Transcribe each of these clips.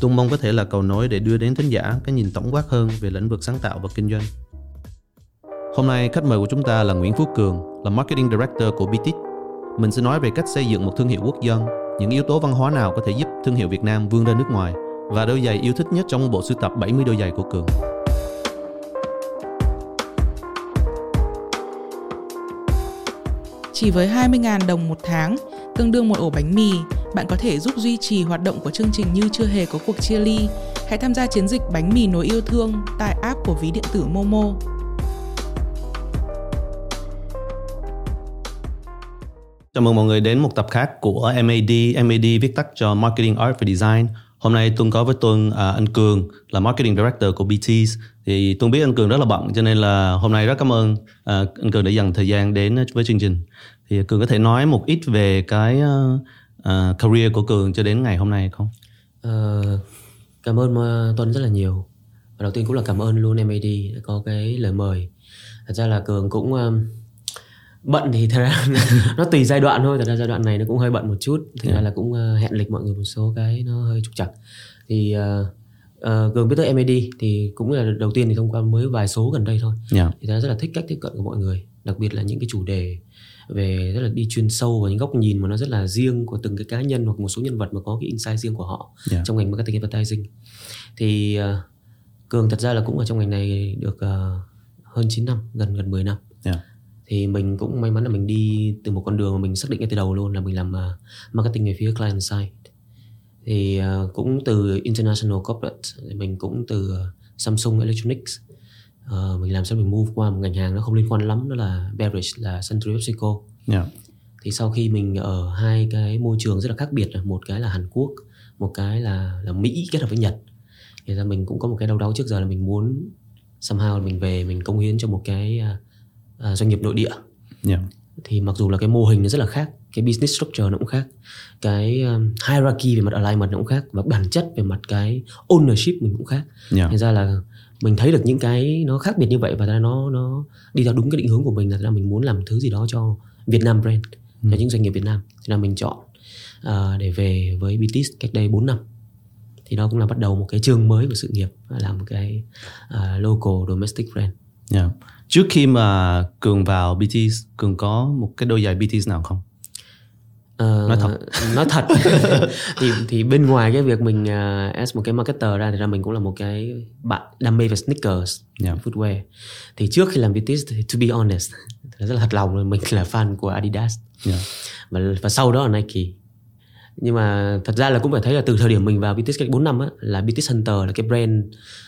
tôi mong có thể là cầu nối để đưa đến thính giả cái nhìn tổng quát hơn về lĩnh vực sáng tạo và kinh doanh. Hôm nay khách mời của chúng ta là Nguyễn Phú Cường, là Marketing Director của BTIC. Mình sẽ nói về cách xây dựng một thương hiệu quốc dân, những yếu tố văn hóa nào có thể giúp thương hiệu Việt Nam vươn ra nước ngoài và đôi giày yêu thích nhất trong bộ sưu tập 70 đôi giày của Cường. Chỉ với 20.000 đồng một tháng, tương đương một ổ bánh mì, bạn có thể giúp duy trì hoạt động của chương trình như chưa hề có cuộc chia ly. Hãy tham gia chiến dịch bánh mì nối yêu thương tại app của ví điện tử Momo. Chào mừng mọi người đến một tập khác của MAD. MAD viết tắt cho Marketing Art và Design. Hôm nay Tuân có với Tuân à, anh Cường là Marketing Director của BTS. Thì Tuân biết anh Cường rất là bận cho nên là hôm nay rất cảm ơn à, anh Cường đã dành thời gian đến với chương trình. Thì Cường có thể nói một ít về cái uh, career của Cường cho đến ngày hôm nay không? Uh, cảm ơn Tuân rất là nhiều. Và đầu tiên cũng là cảm ơn luôn MAD đã có cái lời mời. Thật ra là Cường cũng um, bận thì thật ra nó tùy giai đoạn thôi. Thật ra giai đoạn này nó cũng hơi bận một chút. Thực yeah. ra là cũng uh, hẹn lịch mọi người một số cái nó hơi trục trặc. Thì uh, uh, Cường biết tới MAD thì cũng là đầu tiên thì thông qua mới vài số gần đây thôi. Yeah. Thì ta rất là thích cách tiếp cận của mọi người, đặc biệt là những cái chủ đề về rất là đi chuyên sâu vào những góc nhìn mà nó rất là riêng của từng cái cá nhân hoặc một số nhân vật mà có cái insight riêng của họ yeah. trong ngành marketing advertising thì uh, cường thật ra là cũng ở trong ngành này được uh, hơn 9 năm gần gần 10 năm yeah. thì mình cũng may mắn là mình đi từ một con đường mà mình xác định ngay từ đầu luôn là mình làm uh, marketing về phía client side thì uh, cũng từ international corporate thì mình cũng từ uh, Samsung Electronics uh, mình làm sao mình move qua một ngành hàng nó không liên quan lắm đó là beverage là Suntory PepsiCo yeah. thì sau khi mình ở hai cái môi trường rất là khác biệt một cái là Hàn Quốc một cái là là Mỹ kết hợp với Nhật thì ra mình cũng có một cái đau đau trước giờ là mình muốn somehow mình về mình công hiến cho một cái uh, doanh nghiệp nội địa yeah. thì mặc dù là cái mô hình nó rất là khác cái business structure nó cũng khác cái um, hierarchy về mặt alignment nó cũng khác và bản chất về mặt cái ownership mình cũng khác yeah. thành ra là mình thấy được những cái nó khác biệt như vậy và nó nó đi theo đúng cái định hướng của mình là mình muốn làm thứ gì đó cho Việt Nam brand ừ. cho những doanh nghiệp Việt Nam thì là mình chọn uh, để về với BTS cách đây 4 năm thì đó cũng là bắt đầu một cái chương mới của sự nghiệp làm một cái uh, local domestic brand. Yeah. Trước khi mà cường vào BTS, cường có một cái đôi giày BTS nào không? Uh, nói thật. nói thật. Thì thì bên ngoài cái việc mình uh, as một cái marketer ra thì ra mình cũng là một cái bạn đam mê về sneakers yeah. footwear. Thì trước khi làm BTS thì to be honest rất là thật lòng mình là fan của Adidas. Yeah. và và sau đó là Nike. Nhưng mà thật ra là cũng phải thấy là từ thời điểm mình vào BTS cách 4 năm á là BTS Hunter là cái brand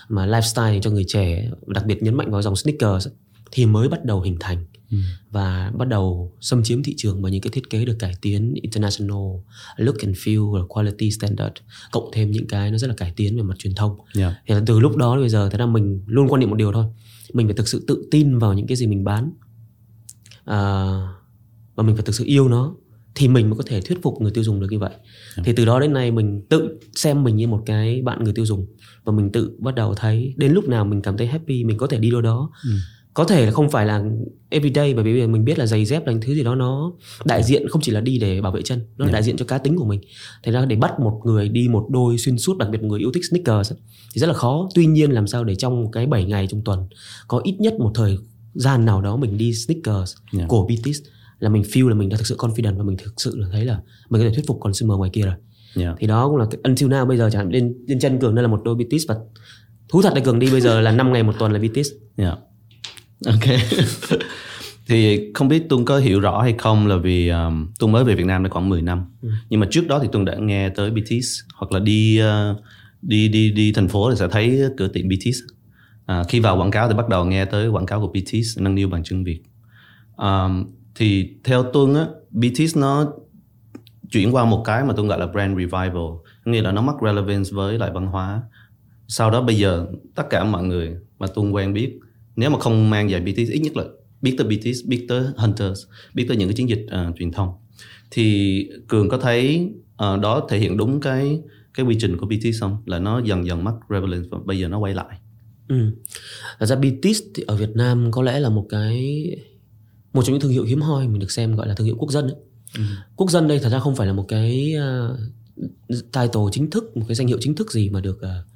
mà lifestyle cho người trẻ đặc biệt nhấn mạnh vào dòng sneakers thì mới bắt đầu hình thành ừ. và bắt đầu xâm chiếm thị trường bằng những cái thiết kế được cải tiến international look and feel và quality standard cộng thêm những cái nó rất là cải tiến về mặt truyền thông yeah. thì từ lúc đó đến bây giờ thế là mình luôn quan niệm một điều thôi mình phải thực sự tự tin vào những cái gì mình bán à, và mình phải thực sự yêu nó thì mình mới có thể thuyết phục người tiêu dùng được như vậy yeah. thì từ đó đến nay mình tự xem mình như một cái bạn người tiêu dùng và mình tự bắt đầu thấy đến lúc nào mình cảm thấy happy mình có thể đi đâu đó ừ có thể là không phải là everyday bởi vì mình biết là giày dép là thứ gì đó nó đại diện không chỉ là đi để bảo vệ chân nó yeah. đại diện cho cá tính của mình thế ra để bắt một người đi một đôi xuyên suốt đặc biệt một người yêu thích sneakers thì rất là khó tuy nhiên làm sao để trong cái 7 ngày trong tuần có ít nhất một thời gian nào đó mình đi sneakers yeah. của BTS là mình feel là mình đã thực sự confident và mình thực sự là thấy là mình có thể thuyết phục consumer ngoài kia rồi yeah. thì đó cũng là until now bây giờ chẳng hạn lên lên chân cường đây là một đôi BTS và thú thật là cường đi bây giờ là 5 ngày một tuần là BTS yeah ok. Thì không biết tuân có hiểu rõ hay không là vì um, tuân mới về việt nam đã khoảng 10 năm. Ừ. nhưng mà trước đó thì tuân đã nghe tới bts hoặc là đi uh, đi đi đi thành phố thì sẽ thấy cửa tiệm bts à, khi vào quảng cáo thì bắt đầu nghe tới quảng cáo của bts nâng niu bằng chân việt. Um, thì theo tuân á bts nó chuyển qua một cái mà tôi gọi là brand revival. Nghĩa là nó mất relevance với lại văn hóa. Sau đó bây giờ tất cả mọi người mà tuân quen biết nếu mà không mang giày BTS ít nhất là biết tới BTS biết tới Hunters biết tới những cái chiến dịch uh, truyền thông thì cường có thấy uh, đó thể hiện đúng cái cái quy trình của BTS không là nó dần dần mất relevance và bây giờ nó quay lại Ừ. Thật ra BTS thì ở Việt Nam có lẽ là một cái một trong những thương hiệu hiếm hoi mình được xem gọi là thương hiệu quốc dân ấy. Ừ. Quốc dân đây thật ra không phải là một cái uh, title chính thức, một cái danh hiệu chính thức gì mà được uh,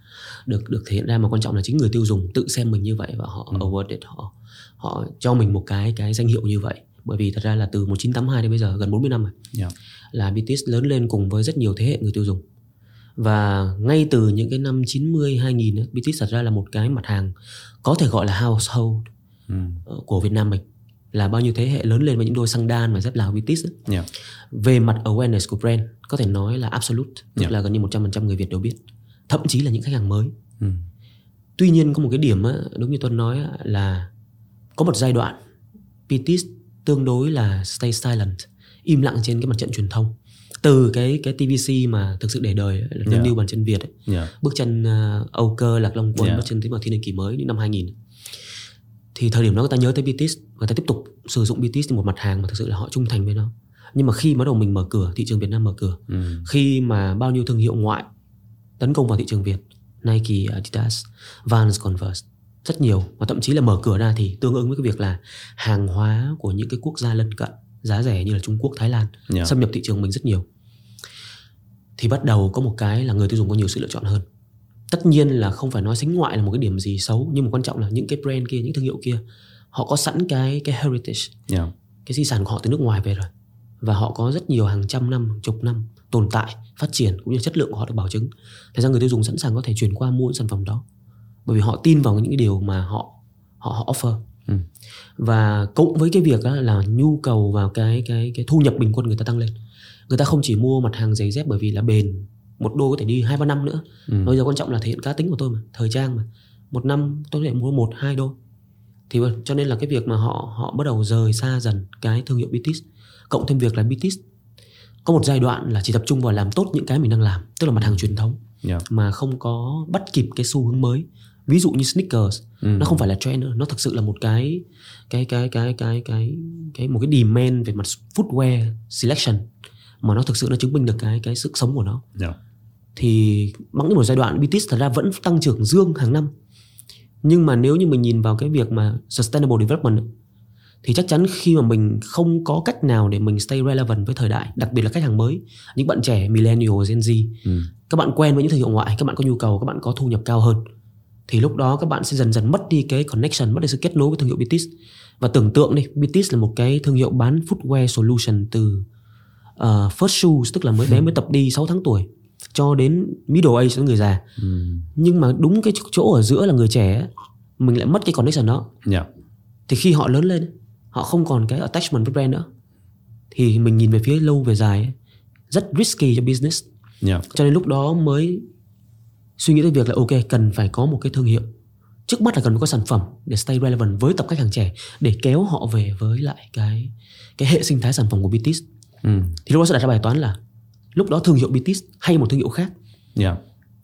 được được thể hiện ra mà quan trọng là chính người tiêu dùng tự xem mình như vậy và họ Ừ. awarded họ họ cho mình một cái cái danh hiệu như vậy. Bởi vì thật ra là từ 1982 đến bây giờ gần 40 năm rồi Yeah. là BTS lớn lên cùng với rất nhiều thế hệ người tiêu dùng. Và ngay từ những cái năm 90 2000 ấy, BTS thật ra là một cái mặt hàng có thể gọi là household Ừ. ờ, của Việt Nam mình là bao nhiêu thế hệ lớn lên với những đôi xăng đan và dép lào BTS. Yeah. về mặt awareness của brand có thể nói là absolute tức Yeah. là gần như 100% người Việt đều biết thậm chí là những khách hàng mới Ừ. tuy nhiên có một cái điểm á, đúng như Tuấn nói á, là có một giai đoạn BTS tương đối là stay silent im lặng trên cái mặt trận truyền thông từ cái cái TVC mà thực sự để đời ấy, là Yeah. yeah. bàn chân Việt ấy, Yeah. bước chân uh, Âu Cơ Lạc Long Quân Yeah. bước chân tiến vào thiên niên kỷ mới những năm 2000 thì thời điểm đó người ta nhớ tới BTS người ta tiếp tục sử dụng BTS như một mặt hàng mà thực sự là họ trung thành với nó nhưng mà khi bắt đầu mình mở cửa thị trường Việt Nam mở cửa Ừ. khi mà bao nhiêu thương hiệu ngoại tấn công vào thị trường Việt Nike, Adidas, Vans, Converse rất nhiều và thậm chí là mở cửa ra thì tương ứng với cái việc là hàng hóa của những cái quốc gia lân cận giá rẻ như là Trung Quốc, Thái Lan Yeah. xâm nhập thị trường mình rất nhiều thì bắt đầu có một cái là người tiêu dùng có nhiều sự lựa chọn hơn tất nhiên là không phải nói xính ngoại là một cái điểm gì xấu nhưng mà quan trọng là những cái brand kia những thương hiệu kia họ có sẵn cái cái heritage Yeah. cái di sản của họ từ nước ngoài về rồi và họ có rất nhiều hàng trăm năm hàng chục năm tồn tại phát triển cũng như chất lượng của họ được bảo chứng. Thành ra người tiêu dùng sẵn sàng có thể chuyển qua mua những sản phẩm đó bởi vì họ tin vào những cái điều mà họ họ, họ offer. Ừ. và cộng với cái việc là nhu cầu vào cái cái cái thu nhập bình quân người ta tăng lên. Người ta không chỉ mua mặt hàng giày dép bởi vì là bền một đôi có thể đi hai ba năm nữa. Ừ. bây giờ quan trọng là thể hiện cá tính của tôi mà thời trang mà. Một năm tôi có thể mua một hai đôi. Thì vâng, cho nên là cái việc mà họ họ bắt đầu rời xa dần cái thương hiệu BTS cộng thêm việc là BTS có một giai đoạn là chỉ tập trung vào làm tốt những cái mình đang làm tức là mặt hàng truyền thống Yeah. mà không có bắt kịp cái xu hướng mới ví dụ như sneakers Ừ. nó không phải là trend nữa nó thực sự là một cái cái cái cái cái cái cái một cái demand về mặt footwear selection mà nó thực sự nó chứng minh được cái cái sức sống của nó Yeah. thì bằng một giai đoạn BTS thật ra vẫn tăng trưởng dương hàng năm nhưng mà nếu như mình nhìn vào cái việc mà sustainable development thì chắc chắn khi mà mình không có cách nào để mình stay relevant với thời đại đặc biệt là khách hàng mới những bạn trẻ millennial Gen Z Ừ. các bạn quen với những thương hiệu ngoại các bạn có nhu cầu các bạn có thu nhập cao hơn thì lúc đó các bạn sẽ dần dần mất đi cái connection mất đi sự kết nối với thương hiệu BTS và tưởng tượng đi BTS là một cái thương hiệu bán footwear solution từ uh, first shoes tức là mới bé mới tập đi 6 tháng tuổi cho đến middle age là người già Ừ. nhưng mà đúng cái chỗ ở giữa là người trẻ mình lại mất cái connection đó Yeah. thì khi họ lớn lên họ không còn cái attachment với brand nữa thì mình nhìn về phía lâu về dài ấy, rất risky cho business Yeah. cho nên lúc đó mới suy nghĩ tới việc là ok cần phải có một cái thương hiệu trước mắt là cần có sản phẩm để stay relevant với tập khách hàng trẻ để kéo họ về với lại cái cái hệ sinh thái sản phẩm của BTS Ừ. thì lúc đó sẽ đặt ra bài toán là lúc đó thương hiệu BTS hay một thương hiệu khác Yeah.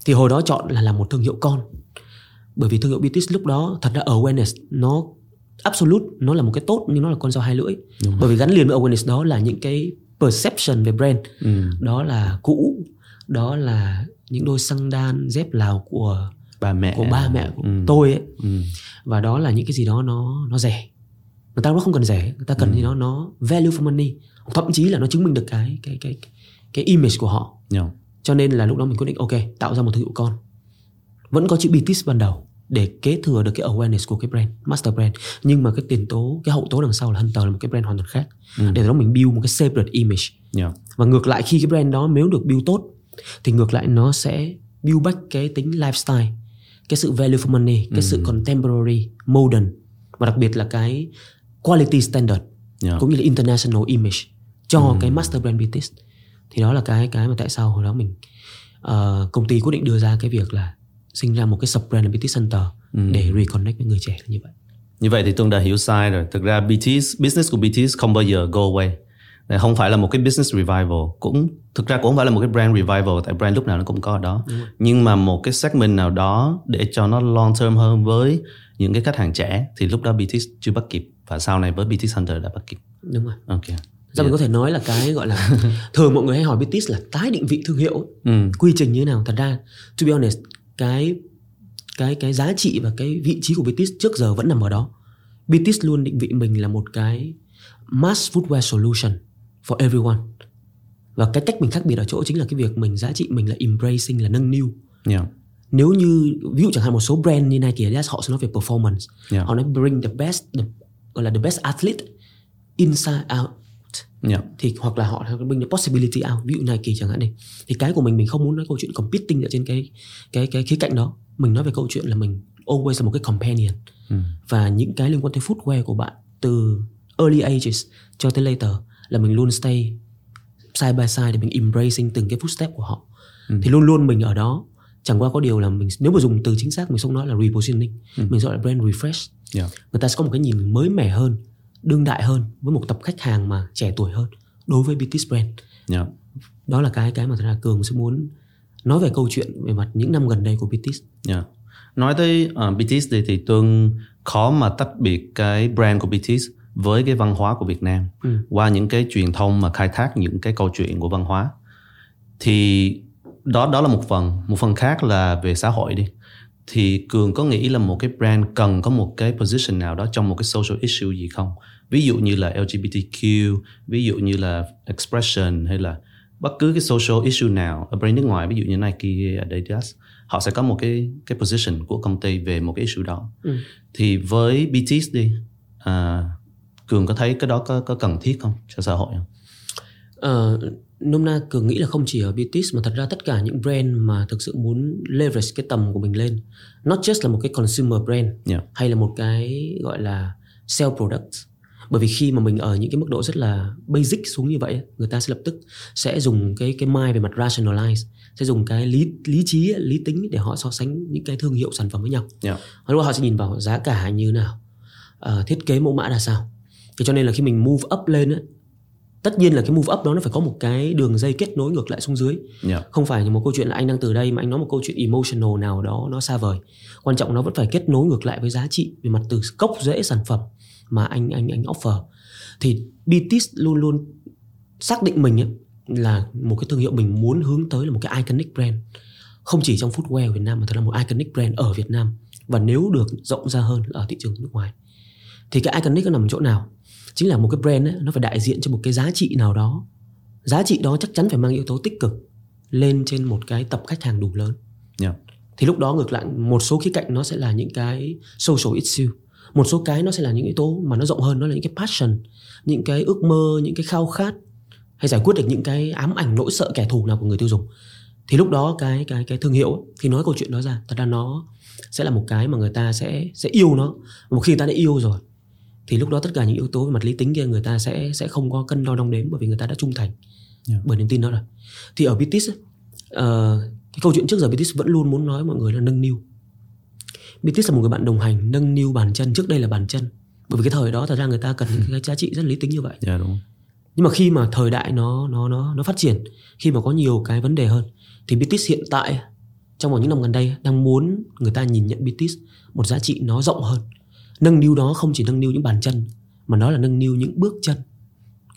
thì hồi đó chọn là làm một thương hiệu con bởi vì thương hiệu BTS lúc đó thật ra awareness nó absolute nó là một cái tốt nhưng nó là con dao hai lưỡi bởi vì gắn liền với awareness đó là những cái perception về brand Ừ. đó là cũ đó là những đôi xăng đan dép lào của Ba mẹ. của ba mẹ của Ừ. tôi ấy Ừ. và đó là những cái gì đó nó nó rẻ người ta nó không cần rẻ người ta cần Ừ. gì đó nó value for money thậm chí là nó chứng minh được cái cái cái cái image của họ Yeah. cho nên là lúc đó mình quyết định ok tạo ra một thương hiệu con vẫn có chữ BTS ban đầu để kế thừa được cái awareness của cái brand master brand nhưng mà cái tiền tố cái hậu tố đằng sau là Hunter là một cái brand hoàn toàn khác Ừ. để đó mình build một cái separate image Yeah. và ngược lại khi cái brand đó nếu được build tốt thì ngược lại nó sẽ build back cái tính lifestyle cái sự value for money cái sự contemporary modern và đặc biệt là cái quality standard Yeah. cũng như là international image cho cái master brand BTS thì đó là cái cái mà tại sao hồi đó mình ờ, công ty quyết định đưa ra cái việc là sinh ra một cái sub brand là BTS Center để reconnect với người trẻ như vậy. Như vậy thì Tuân đã hiểu sai rồi. Thực ra BTS, business của BTS không bao giờ go away. Không phải là một cái business revival. Cũng thực ra cũng không phải là một cái brand revival tại brand lúc nào nó cũng có ở đó nhưng mà một cái segment nào đó để cho nó long term hơn với những cái khách hàng trẻ thì lúc đó BTS chưa bắt kịp. Và sau này với BTS Hunter đã bắt kịp. Đúng rồi. Ok. Giờ mình có thể nói là cái gọi là thường mọi người hay hỏi BTS là tái định vị thương hiệu ừ. quy trình như thế nào? Thật ra to be honest cái cái cái giá trị và cái vị trí của BTS trước giờ vẫn nằm ở đó BTS luôn định vị mình là một cái mass footwear solution for everyone và cái cách mình khác biệt ở chỗ chính là cái việc mình giá trị mình là embracing là nâng niu yeah. nếu như ví dụ chẳng hạn một số brand như Nike Adidas họ sẽ nói về performance Yeah. họ nói bring the best the, gọi là the best athlete inside out Yeah. thì hoặc là họ bring the possibility out. Ví dụ Nike chẳng hạn đi thì cái của mình mình không muốn nói câu chuyện competing ở trên cái cái cái khía cạnh đó. Mình nói về câu chuyện là mình always là một cái companion. Ừ. và những cái liên quan tới footwear của bạn từ early ages cho tới later là mình luôn stay side by side để mình embracing từng cái footstep của họ. Thì luôn luôn mình ở đó. Chẳng qua có điều là mình nếu mà dùng từ chính xác mình không nói là repositioning. Mình gọi là brand refresh. Yeah. người ta sẽ có một cái nhìn mới mẻ hơn đương đại hơn với một tập khách hàng mà trẻ tuổi hơn đối với BTS brand Yeah. đó là cái cái mà thật ra cường sẽ muốn nói về câu chuyện về mặt những năm gần đây của BTS Yeah. Nói tới uh, BTS thì, thì Tương khó mà tách biệt cái brand của BTS với cái văn hóa của Việt Nam Ừ. qua những cái truyền thông mà khai thác những cái câu chuyện của văn hóa thì đó đó là một phần một phần khác là về xã hội đi thì cường có nghĩ là một cái brand cần có một cái position nào đó trong một cái social issue gì không? Ví dụ như là LGBTQ ví dụ như là expression hay là bất cứ cái social issue nào ở brand nước ngoài ví dụ như Nike Adidas họ sẽ có một cái cái position của công ty về một cái issue đó. Ừ. thì với BTS đi à, cường có thấy cái đó có có cần thiết không? Cho xã hội không? Ờ, nôm na cường nghĩ là không chỉ ở BTS mà thật ra tất cả những brand mà thực sự muốn leverage cái tầm của mình lên not just là một cái consumer brand Yeah. hay là một cái gọi là sell product bởi vì khi mà mình ở những cái mức độ rất là basic xuống như vậy người ta sẽ lập tức sẽ dùng cái cái mind về mặt rationalize sẽ dùng cái lý lý trí lý tính để họ so sánh những cái thương hiệu sản phẩm với nhau Yeah. lúc đó họ sẽ nhìn vào giá cả như thế nào ờ, thiết kế mẫu mã là sao thì cho nên là khi mình move up lên á tất nhiên là cái move up đó nó phải có một cái đường dây kết nối ngược lại xuống dưới. Yeah. không phải một câu chuyện là anh đang từ đây mà anh nói một câu chuyện emotional nào đó nó xa vời. Quan trọng nó vẫn phải kết nối ngược lại với giá trị về mặt từ gốc rễ sản phẩm mà anh anh anh offer. Thì BTS luôn luôn xác định mình ấy, là một cái thương hiệu mình muốn hướng tới là một cái iconic brand. Không chỉ trong footwear Việt Nam mà thật là một iconic brand ở Việt Nam. Và nếu được rộng ra hơn là ở thị trường nước ngoài. Thì cái iconic nó nằm ở chỗ nào chính là một cái brand ấy, nó phải đại diện cho một cái giá trị nào đó. Giá trị đó chắc chắn phải mang yếu tố tích cực lên trên một cái tập khách hàng đủ lớn. Yeah. thì lúc đó ngược lại một số khía cạnh nó sẽ là những cái social issue một số cái nó sẽ là những yếu tố mà nó rộng hơn nó là những cái passion những cái ước mơ những cái khao khát hay giải quyết được những cái ám ảnh nỗi sợ kẻ thù nào của người tiêu dùng. Thì lúc đó cái cái cái thương hiệu khi nói câu chuyện đó ra thật ra nó sẽ là một cái mà người ta sẽ sẽ yêu nó. Một khi người ta đã yêu rồi thì lúc đó tất cả những yếu tố về mặt lý tính kia người ta sẽ sẽ không có cân đo đong đếm bởi vì người ta đã trung thành Yeah. bởi niềm tin đó rồi. Thì ở BTS ấy, ờ, cái câu chuyện trước giờ BTS vẫn luôn muốn nói mọi người là nâng niu. BTS là một người bạn đồng hành nâng niu bàn chân. Trước đây là bàn chân. Bởi vì cái thời đó thật ra người ta cần những cái giá trị rất lý tính như vậy. Yeah, đúng. Nhưng mà khi mà thời đại nó nó nó nó phát triển khi mà có nhiều cái vấn đề hơn thì BTS hiện tại trong vòng những năm gần đây đang muốn người ta nhìn nhận BTS một giá trị nó rộng hơn nâng niu đó không chỉ nâng niu những bàn chân mà nó là nâng niu những bước chân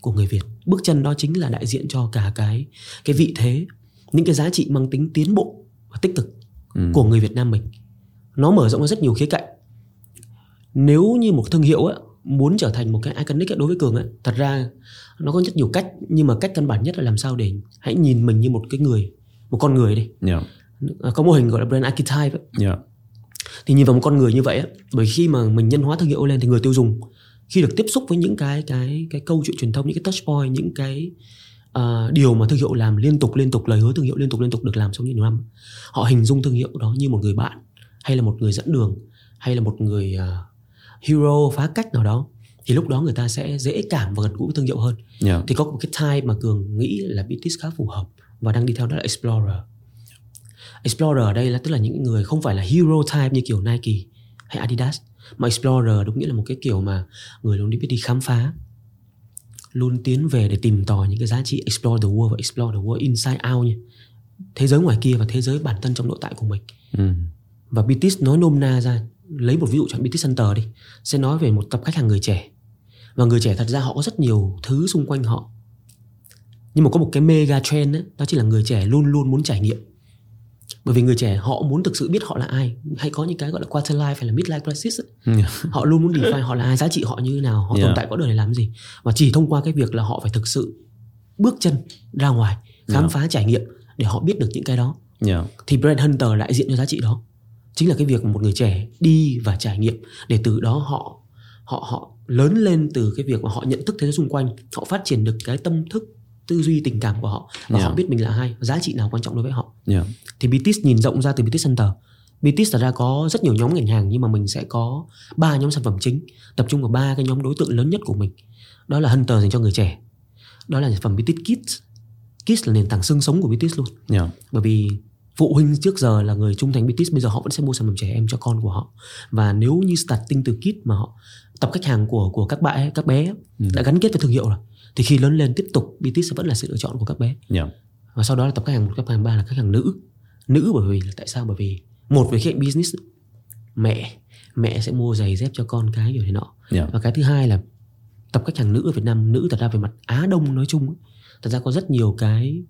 của người Việt bước chân đó chính là đại diện cho cả cái cái vị thế những cái giá trị mang tính tiến bộ và tích cực Ừ. của người Việt Nam mình nó mở rộng ra rất nhiều khía cạnh nếu như một thương hiệu á, muốn trở thành một cái iconic đối với cường á, thật ra nó có rất nhiều cách nhưng mà cách căn bản nhất là làm sao để hãy nhìn mình như một cái người một con người đi Yeah. À, có mô hình gọi là brand archetype á. Yeah. Thì nhìn vào một con người như vậy á, bởi khi mà mình nhân hóa thương hiệu lên thì người tiêu dùng khi được tiếp xúc với những cái cái cái câu chuyện truyền thông những cái touch point những cái à, điều mà thương hiệu làm liên tục liên tục lời hứa thương hiệu liên tục liên tục được làm trong nhiều năm họ hình dung thương hiệu đó như một người bạn hay là một người dẫn đường hay là một người à, hero phá cách nào đó thì lúc đó người ta sẽ dễ cảm và gần gũi với thương hiệu hơn Yeah. thì có một cái type mà cường nghĩ là BTS khá phù hợp và đang đi theo đó là explorer explorer ở đây là tức là những người không phải là hero type như kiểu Nike hay Adidas mà explorer đúng nghĩa là một cái kiểu mà người luôn đi biết đi khám phá luôn tiến về để tìm tòi những cái giá trị explore the world và explore the world inside out nha. Thế giới ngoài kia và thế giới bản thân trong nội tại của mình. Ừ. và BTS nói nôm na ra lấy một ví dụ chẳng BTS Center đi sẽ nói về một tập khách hàng người trẻ. Và người trẻ thật ra họ có rất nhiều thứ xung quanh họ. Nhưng mà có một cái mega trend ấy, đó chính là người trẻ luôn luôn muốn trải nghiệm bởi vì người trẻ họ muốn thực sự biết họ là ai hay có những cái gọi là quarter life hay là midlife crisis ấy. Họ luôn muốn define họ là ai giá trị họ như thế nào họ Yeah. tồn tại có đời này làm gì và chỉ thông qua cái việc là họ phải thực sự bước chân ra ngoài khám Yeah. phá trải nghiệm để họ biết được những cái đó Yeah. thì brand hunter đại diện cho giá trị đó chính là cái việc một người trẻ đi và trải nghiệm để từ đó họ họ họ lớn lên từ cái việc mà họ nhận thức thế giới xung quanh họ phát triển được cái tâm thức tư duy tình cảm của họ và Yeah. họ biết mình là ai giá trị nào quan trọng đối với họ. Yeah. thì BTS nhìn rộng ra từ BTS Center. BTS thật ra có rất nhiều nhóm ngành hàng nhưng mà mình sẽ có ba nhóm sản phẩm chính tập trung vào ba cái nhóm đối tượng lớn nhất của mình. Đó là Hunter dành cho người trẻ. Đó là sản phẩm BTS Kids. Kids là nền tảng xương sống của BTS luôn. Yeah. bởi vì phụ huynh trước giờ là người trung thành BTS bây giờ họ vẫn sẽ mua sản phẩm trẻ em cho con của họ. Và nếu như starting từ kit mà họ tập khách hàng của của các bạn các bé đã gắn kết với thương hiệu rồi thì khi lớn lên tiếp tục BTS sẽ vẫn là sự lựa chọn của các bé. Yeah. và sau đó là tập khách hàng một, khách hàng ba là khách hàng nữ. Nữ bởi vì là tại sao? Bởi vì một về khía cạnh business. Mẹ mẹ sẽ mua giày dép cho con cái kiểu thế nọ. Yeah. và cái thứ hai là tập khách hàng nữ ở Việt Nam nữ thật ra về mặt Á Đông nói chung thật ra có rất nhiều cái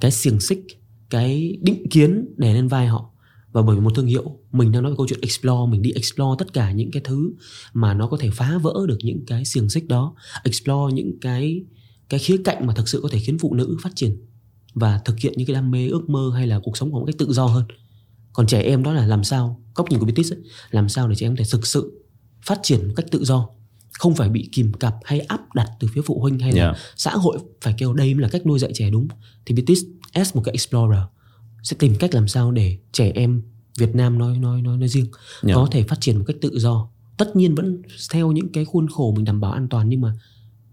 cái xiềng xích cái định kiến đè lên vai họ và bởi vì một thương hiệu mình đang nói về câu chuyện explore mình đi explore tất cả những cái thứ mà nó có thể phá vỡ được những cái xiềng xích đó explore những cái cái khía cạnh mà thực sự có thể khiến phụ nữ phát triển và thực hiện những cái đam mê ước mơ hay là cuộc sống của một cách tự do hơn còn trẻ em đó là làm sao góc nhìn của BTS ấy, làm sao để trẻ em có thể thực sự phát triển một cách tự do không phải bị kìm cặp hay áp đặt từ phía phụ huynh hay là Yeah. xã hội phải kêu đây là cách nuôi dạy trẻ đúng thì BTS as một cái explorer sẽ tìm cách làm sao để trẻ em Việt Nam nói nói nói nói riêng Yeah. có thể phát triển một cách tự do tất nhiên vẫn theo những cái khuôn khổ mình đảm bảo an toàn nhưng mà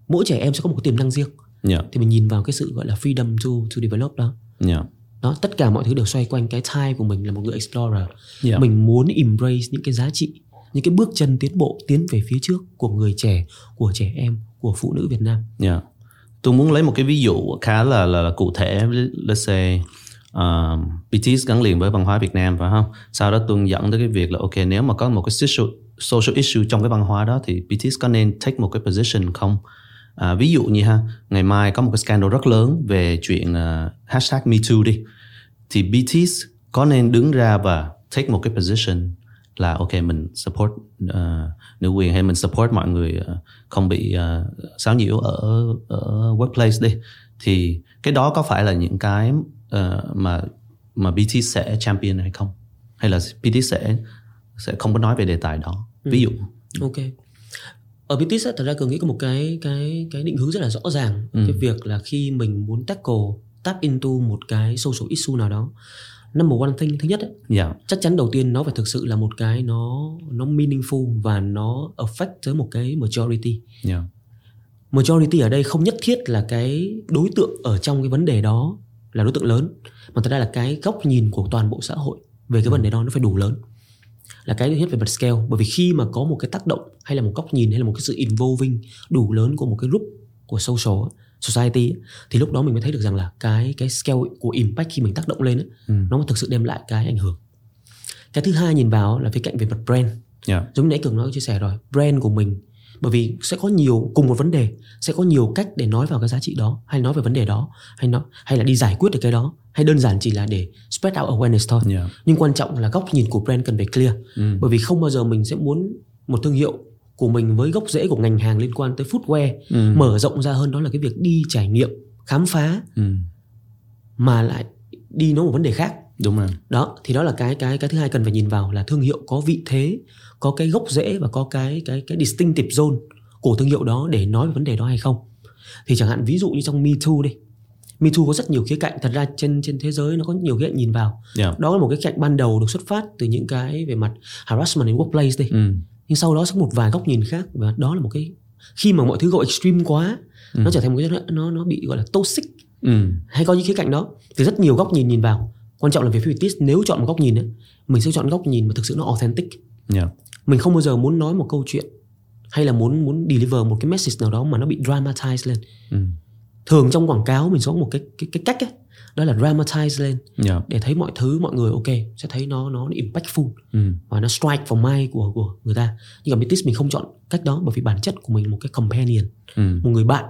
mỗi trẻ em sẽ có một cái tiềm năng riêng Yeah. thì mình nhìn vào cái sự gọi là freedom to to develop đó Yeah. đó tất cả mọi thứ đều xoay quanh cái type của mình là một người explorer Yeah. mình muốn embrace những cái giá trị những cái bước chân tiến bộ tiến về phía trước của người trẻ của trẻ em của phụ nữ Việt Nam Yeah. Tôi muốn lấy một cái ví dụ khá là là, là cụ thể, let's say BTS gắn liền với văn hóa Việt Nam phải không? Sau đó Tuân dẫn tới cái việc là ok nếu mà có một cái social, social issue trong cái văn hóa đó thì BTS có nên take một cái position không? À, ví dụ như ha, ngày mai có một cái scandal rất lớn về chuyện uh, hashtag MeToo đi, thì BTS có nên đứng ra và take một cái position là ok mình support uh, nữ quyền hay mình support mọi người uh, không bị uh, xáo nhiễu ở ở workplace đi thì cái đó có phải là những cái uh, mà mà BT sẽ champion hay không? Hay là BT sẽ sẽ không có nói về đề tài đó? Ví dụ. Ok. Ở BTS á, thật ra cường nghĩ có một cái cái cái định hướng rất là rõ ràng. Ừ. cái việc là khi mình muốn tackle tap into một cái social issue nào đó number one thing thứ nhất ấy, yeah chắc chắn đầu tiên nó phải thực sự là một cái nó nó meaningful và nó affect tới một cái majority yeah majority ở đây không nhất thiết là cái đối tượng ở trong cái vấn đề đó là đối tượng lớn mà thật ra là cái góc nhìn của toàn bộ xã hội về cái vấn đề đó nó phải đủ lớn. Là cái thứ nhất về mặt scale bởi vì khi mà có một cái tác động hay là một góc nhìn hay là một cái sự involving đủ lớn của một cái group của social society thì lúc đó mình mới thấy được rằng là cái cái scale của impact khi mình tác động lên ấy, Ừ. nó mới thực sự đem lại cái ảnh hưởng. Cái thứ hai nhìn vào là phía cạnh về mặt brand. Yeah giống như nãy cường nói chia sẻ rồi brand của mình bởi vì sẽ có nhiều cùng một vấn đề sẽ có nhiều cách để nói vào cái giá trị đó hay nói về vấn đề đó hay nó hay là đi giải quyết được cái đó hay đơn giản chỉ là để spread out awareness thôi yeah nhưng quan trọng là góc nhìn của brand cần phải clear ừ. bởi vì không bao giờ mình sẽ muốn một thương hiệu của mình với gốc rễ của ngành hàng liên quan tới footwear Ừ. mở rộng ra hơn đó là cái việc đi trải nghiệm khám phá Ừ. mà lại đi nói một vấn đề khác đúng rồi. Đó thì đó là cái cái cái thứ hai cần phải nhìn vào là thương hiệu có vị thế có cái gốc rễ và có cái cái cái distinctive zone của thương hiệu đó để nói về vấn đề đó hay không. Thì chẳng hạn ví dụ như trong Me Too đi. Me Too có rất nhiều khía cạnh thật ra trên trên thế giới nó có nhiều khía cạnh nhìn vào. Yeah đó là một cái cạnh ban đầu được xuất phát từ những cái về mặt harassment in workplace đi. Ừ. nhưng sau đó sẽ có một vài góc nhìn khác và đó là một cái khi mà mọi thứ gọi extreme quá nó trở thành một cái nó nó nó bị gọi là toxic Ừ. hay có những khía cạnh đó thì rất nhiều góc nhìn nhìn vào quan trọng là về phía nếu chọn một góc nhìn ấy, mình sẽ chọn góc nhìn mà thực sự nó authentic yeah mình không bao giờ muốn nói một câu chuyện hay là muốn muốn deliver một cái message nào đó mà nó bị dramatize lên Ừ. thường trong quảng cáo mình có một cái cái cái cách ấy đó là dramatize lên Dạ. để thấy mọi thứ mọi người ok sẽ thấy nó nó impactful Ừ. và nó strike vào mind của của người ta nhưng mà BTS mình không chọn cách đó bởi vì bản chất của mình là một cái companion Ừ. một người bạn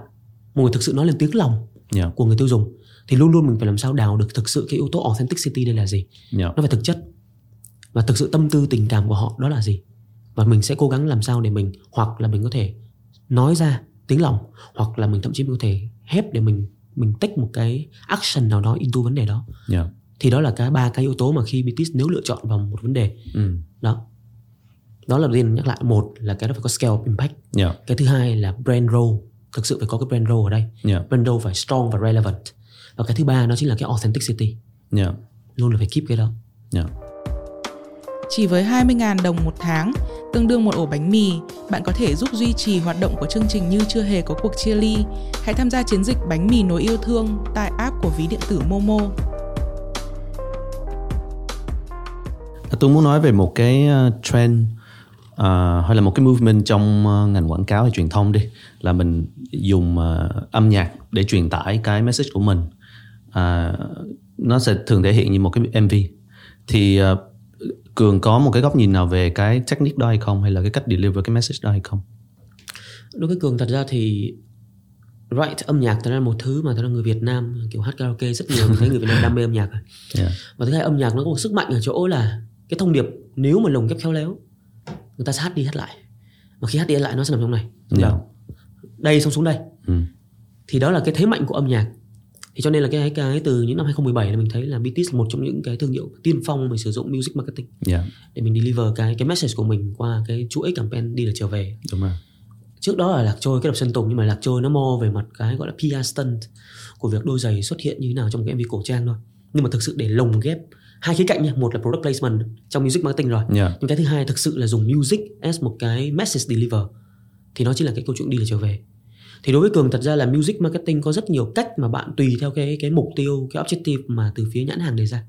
một người thực sự nói lên tiếng lòng Dạ. của người tiêu dùng thì luôn luôn mình phải làm sao đào được thực sự cái yếu tố authenticity đây là gì? Dạ. nó phải thực chất. Và thực sự tâm tư tình cảm của họ đó là gì? Và mình sẽ cố gắng làm sao để mình hoặc là mình có thể nói ra tiếng lòng hoặc là mình thậm chí mình có thể hép để mình mình take một cái action nào đó into vấn đề đó. Dạ. thì đó là cái ba cái yếu tố mà khi BTS nếu lựa chọn vào một vấn đề. Ừ. đó. Đó là đầu tiên nhắc lại. Một là cái đó phải có scale of impact. Dạ. cái thứ hai là brand role. Thực sự phải có cái brand role ở đây. Dạ. brand role phải strong và relevant và cái thứ ba đó chính là cái authenticity Dạ. luôn là phải keep cái đó Dạ. Chỉ với 20.000 đồng một tháng, tương đương một ổ bánh mì, bạn có thể giúp duy trì hoạt động của chương trình như chưa hề có cuộc chia ly. Hãy tham gia chiến dịch bánh mì nối yêu thương tại app của ví điện tử Momo. Tôi muốn nói về một cái uh, trend uh, hay là một cái movement trong uh, ngành quảng cáo hay truyền thông đi là mình dùng uh, âm nhạc để truyền tải cái message của mình. Uh, nó sẽ thường thể hiện như một cái MV. Thì uh, Cường có một cái góc nhìn nào về cái technique đó hay không hay là cái cách deliver cái message đó hay không? đối với cường thật ra thì right âm nhạc thật ra là một thứ mà thật ra người Việt Nam kiểu hát karaoke rất nhiều mình thấy người Việt Nam đam mê âm nhạc rồi. Yeah. và thứ hai âm nhạc nó có một sức mạnh ở chỗ là cái thông điệp nếu mà lồng ghép khéo léo người ta sẽ hát đi hát lại và khi hát đi hát lại nó sẽ nằm trong này Yeah. đây xong xuống đây Ừ. thì đó là cái thế mạnh của âm nhạc thì cho nên là cái cái từ những năm 2017 là mình thấy là BTS là một trong những cái thương hiệu tiên phong mình sử dụng music marketing. Yeah. để mình deliver cái cái message của mình qua cái chuỗi campaign đi là trở về. Đúng rồi. trước đó là lạc trôi cái đập sơn tùng nhưng mà lạc trôi nó mo về mặt cái gọi là PR stunt của việc đôi giày xuất hiện như thế nào trong cái MV cổ trang thôi. Nhưng mà thực sự để lồng ghép hai khía cạnh nha. Một là product placement trong music marketing rồi. Yeah. nhưng cái thứ hai thực sự là dùng music as một cái message deliver. Thì nó chính là cái câu chuyện đi là trở về thì đối với cường thật ra là music marketing có rất nhiều cách mà bạn tùy theo cái cái mục tiêu cái objective mà từ phía nhãn hàng đề ra.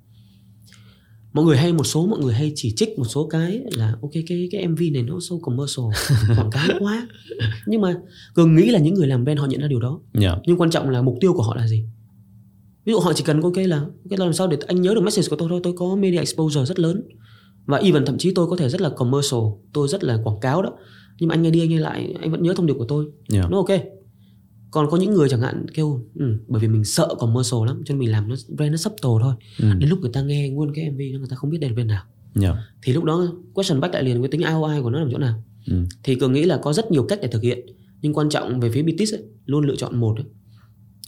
Mọi người hay một số mọi người hay chỉ trích một số cái là ok cái cái MV này nó so commercial quảng cáo quá. Nhưng mà cường nghĩ là những người làm brand họ nhận ra điều đó. Yeah. nhưng quan trọng là mục tiêu của họ là gì? Ví dụ họ chỉ cần có cái là cái làm sao để anh nhớ được message của tôi thôi tôi có media exposure rất lớn. Và even thậm chí tôi có thể rất là commercial tôi rất là quảng cáo đó. Nhưng mà anh nghe đi anh nghe lại anh vẫn nhớ thông điệp của tôi. Yeah. nó ok còn có những người chẳng hạn kêu ừ, bởi vì mình sợ commercial lắm cho nên mình làm nó brand nó subtle thôi Ừ. đến lúc người ta nghe nguyên cái mv người ta không biết đây là brand nào Yeah. thì lúc đó question back lại liền với tính ROI của nó nằm chỗ nào Ừ. thì cường nghĩ là có rất nhiều cách để thực hiện nhưng quan trọng về phía BTS ấy, luôn lựa chọn một ấy.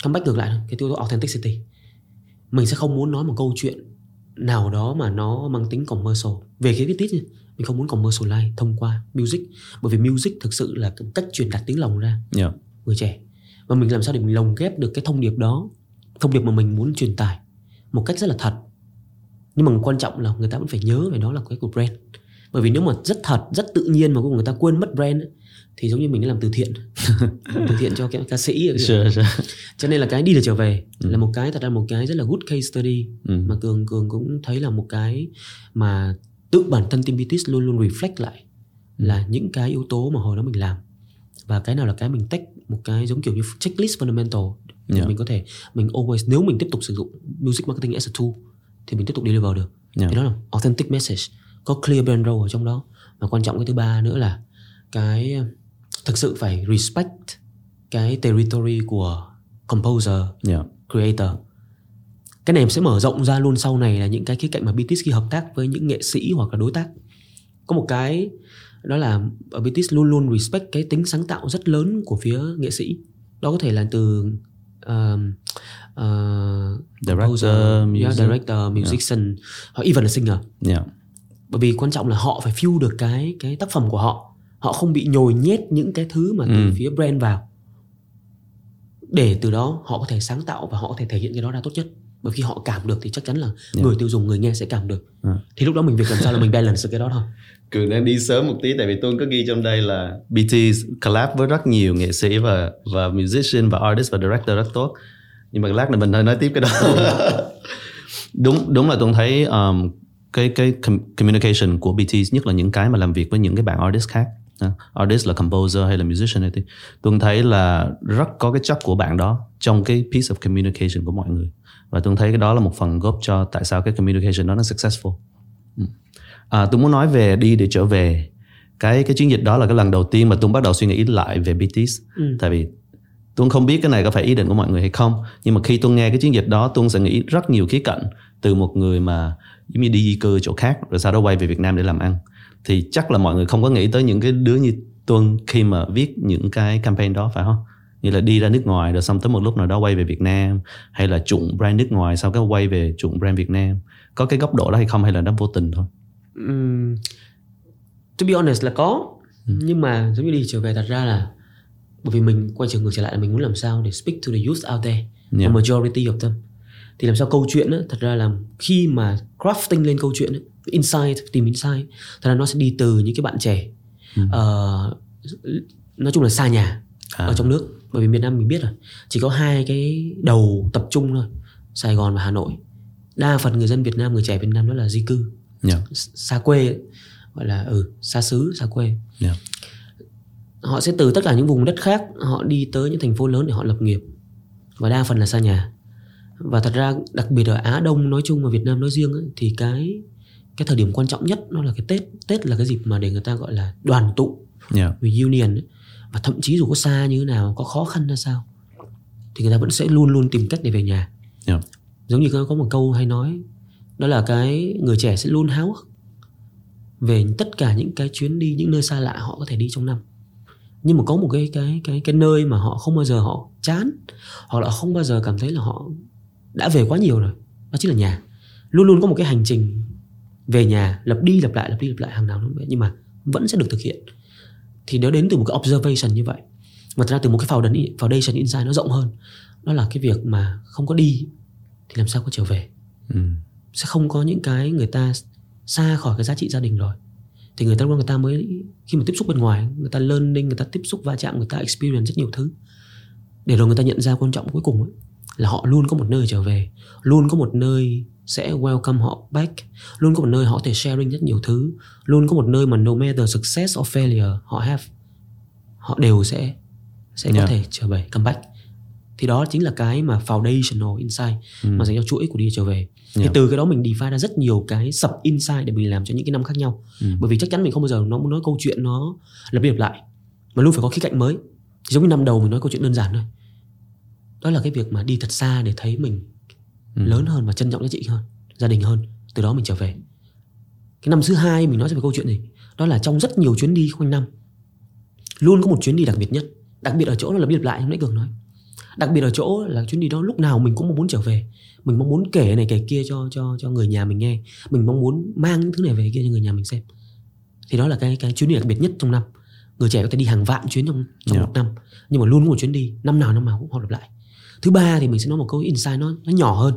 comeback ngược lại cái tiêu tố authenticity mình sẽ không muốn nói một câu chuyện nào đó mà nó mang tính commercial về phía BTS nhá, mình không muốn commercialize thông qua music bởi vì music thực sự là cách truyền đạt tiếng lòng ra Yeah. người trẻ và mình làm sao để mình lồng ghép được cái thông điệp đó thông điệp mà mình muốn truyền tải một cách rất là thật nhưng mà quan trọng là người ta vẫn phải nhớ về đó là cái của brand bởi vì nếu mà rất thật rất tự nhiên mà cuối cùng người ta quên mất brand ấy, thì giống như mình đã làm từ thiện từ thiện cho cái ca sĩ. Sure, sure. cho nên là cái đi là trở về là một cái thật ra một cái rất là good case study Ừ. mà cường cường cũng thấy là một cái mà tự bản thân team BTS luôn luôn reflect lại là những cái yếu tố mà hồi đó mình làm và cái nào là cái mình tách một cái giống kiểu như checklist fundamental để Yeah. mình có thể mình always nếu mình tiếp tục sử dụng music marketing as a tool thì mình tiếp tục deliver được Yeah. thì đó là authentic message có clear brand role ở trong đó và quan trọng cái thứ ba nữa là cái thực sự phải respect cái territory của composer Yeah. creator cái này sẽ mở rộng ra luôn sau này là những cái khía cạnh mà BTS khi hợp tác với những nghệ sĩ hoặc là đối tác có một cái đó là BTS luôn luôn respect cái tính sáng tạo rất lớn của phía nghệ sĩ đó có thể là từ um, uh, Director, yeah, music. director, musician hoặc even là singer Yeah. bởi vì quan trọng là họ phải feel được cái cái tác phẩm của họ họ không bị nhồi nhét những cái thứ mà từ Ừ. phía brand vào để từ đó họ có thể sáng tạo và họ có thể thể hiện cái đó ra tốt nhất bởi khi họ cảm được thì chắc chắn là người tiêu dùng người nghe sẽ cảm được Ừ. thì lúc đó mình việc làm sao là mình balance cái đó thôi Cường đang đi sớm một tí tại vì tôi có ghi trong đây là BTS collab với rất nhiều nghệ sĩ và và musician và artist và director rất tốt. Nhưng mà lát nữa mình hơi nói tiếp cái đó. đúng đúng là tôi thấy um, cái cái com- communication của BTS nhất là những cái mà làm việc với những cái bạn artist khác À, artist là composer hay là musician hay thì tôi thấy là rất có cái chất của bạn đó trong cái piece of communication của mọi người và tôi thấy cái đó là một phần góp cho tại sao cái communication đó nó successful Ừ. à, tôi muốn nói về đi để trở về cái cái chiến dịch đó là cái lần đầu tiên mà tôi bắt đầu suy nghĩ lại về BTS Ừ. tại vì tôi không biết cái này có phải ý định của mọi người hay không nhưng mà khi tôi nghe cái chiến dịch đó tôi sẽ nghĩ rất nhiều khía cạnh từ một người mà giống như đi di cư chỗ khác rồi sau đó quay về Việt Nam để làm ăn thì chắc là mọi người không có nghĩ tới những cái đứa như Tuân khi mà viết những cái campaign đó phải không? Như là đi ra nước ngoài rồi xong tới một lúc nào đó quay về Việt Nam hay là chuộng brand nước ngoài sau cái quay về chuộng brand Việt Nam có cái góc độ đó hay không hay là nó vô tình thôi? um, to be honest là có nhưng mà giống như đi trở về thật ra là bởi vì mình quay trở ngược trở lại là mình muốn làm sao để speak to the youth out there Yeah. the majority of them thì làm sao câu chuyện á, thật ra là khi mà crafting lên câu chuyện á, insight tìm insight thật ra nó sẽ đi từ những cái bạn trẻ Ờ, nói chung là xa nhà À. ở trong nước bởi vì miền Nam mình biết rồi chỉ có hai cái đầu tập trung thôi Sài Gòn và Hà Nội đa phần người dân Việt Nam người trẻ Việt Nam đó là di cư Yeah. xa quê gọi là ừ xa xứ xa quê Yeah. họ sẽ từ tất cả những vùng đất khác họ đi tới những thành phố lớn để họ lập nghiệp và đa phần là xa nhà và thật ra đặc biệt ở Á Đông nói chung và Việt Nam nói riêng ấy, thì cái cái thời điểm quan trọng nhất nó là cái Tết Tết là cái dịp mà để người ta gọi là đoàn tụ Yeah. reunion ấy. Và thậm chí dù có xa như thế nào có khó khăn ra sao thì người ta vẫn sẽ luôn luôn tìm cách để về nhà. Yeah. giống như có một câu hay nói đó là cái người trẻ sẽ luôn háo hức về tất cả những cái chuyến đi những nơi xa lạ họ có thể đi trong năm. Nhưng mà có một cái cái cái cái nơi mà họ không bao giờ họ chán hoặc là không bao giờ cảm thấy là họ đã về quá nhiều rồi đó chính là nhà. Luôn luôn có một cái hành trình về nhà lặp đi lặp lại lặp đi lặp lại hàng nào cũng vậy nhưng mà vẫn sẽ được thực hiện thì nó đến từ một cái observation như vậy. Mà thật ra từ một cái foundation, foundation insight nó rộng hơn. Đó là cái việc mà không có đi thì làm sao có trở về? Ừ. sẽ không có những cái người ta xa khỏi cái giá trị gia đình rồi. Thì người ta người ta mới khi mà tiếp xúc bên ngoài người ta learning người ta tiếp xúc va chạm người ta experience rất nhiều thứ. Để rồi người ta nhận ra quan trọng cuối cùng ấy, là họ luôn có một nơi trở về luôn có một nơi sẽ welcome họ back luôn có một nơi họ có thể sharing rất nhiều thứ luôn có một nơi mà no matter success or failure họ have họ đều sẽ sẽ có Yeah. thể trở về come back thì đó chính là cái mà foundational insight Ừ. mà dành cho chuỗi của đi trở về thì Yeah. từ cái đó mình define ra rất nhiều cái sub insight để mình làm cho những cái năm khác nhau Ừ. bởi vì chắc chắn mình không bao giờ nó muốn nói câu chuyện nó lặp đi lặp lại mà luôn phải có khía cạnh mới thì giống như năm đầu mình nói câu chuyện đơn giản thôi đó là cái việc mà đi thật xa để thấy mình Ừ. lớn hơn và trân trọng giá trị hơn, gia đình hơn, từ đó mình trở về. Cái năm thứ hai mình nói về câu chuyện gì? Đó là trong rất nhiều chuyến đi quanh năm, luôn có một chuyến đi đặc biệt nhất, đặc biệt ở chỗ là biệt lại, lúc nãy cường nói. Đặc biệt ở chỗ là chuyến đi đó lúc nào mình cũng mong muốn trở về. Mình mong muốn kể này kể kia cho cho cho người nhà mình nghe. Mình mong muốn mang những thứ này về kia cho người nhà mình xem. Thì đó là cái cái chuyến đi đặc biệt nhất trong năm người trẻ có thể đi hàng vạn chuyến trong trong Yeah. một năm. Nhưng mà luôn có một chuyến đi năm nào năm nào cũng họ lặp lại. Thứ ba thì mình sẽ nói một câu insight nó nó nhỏ hơn.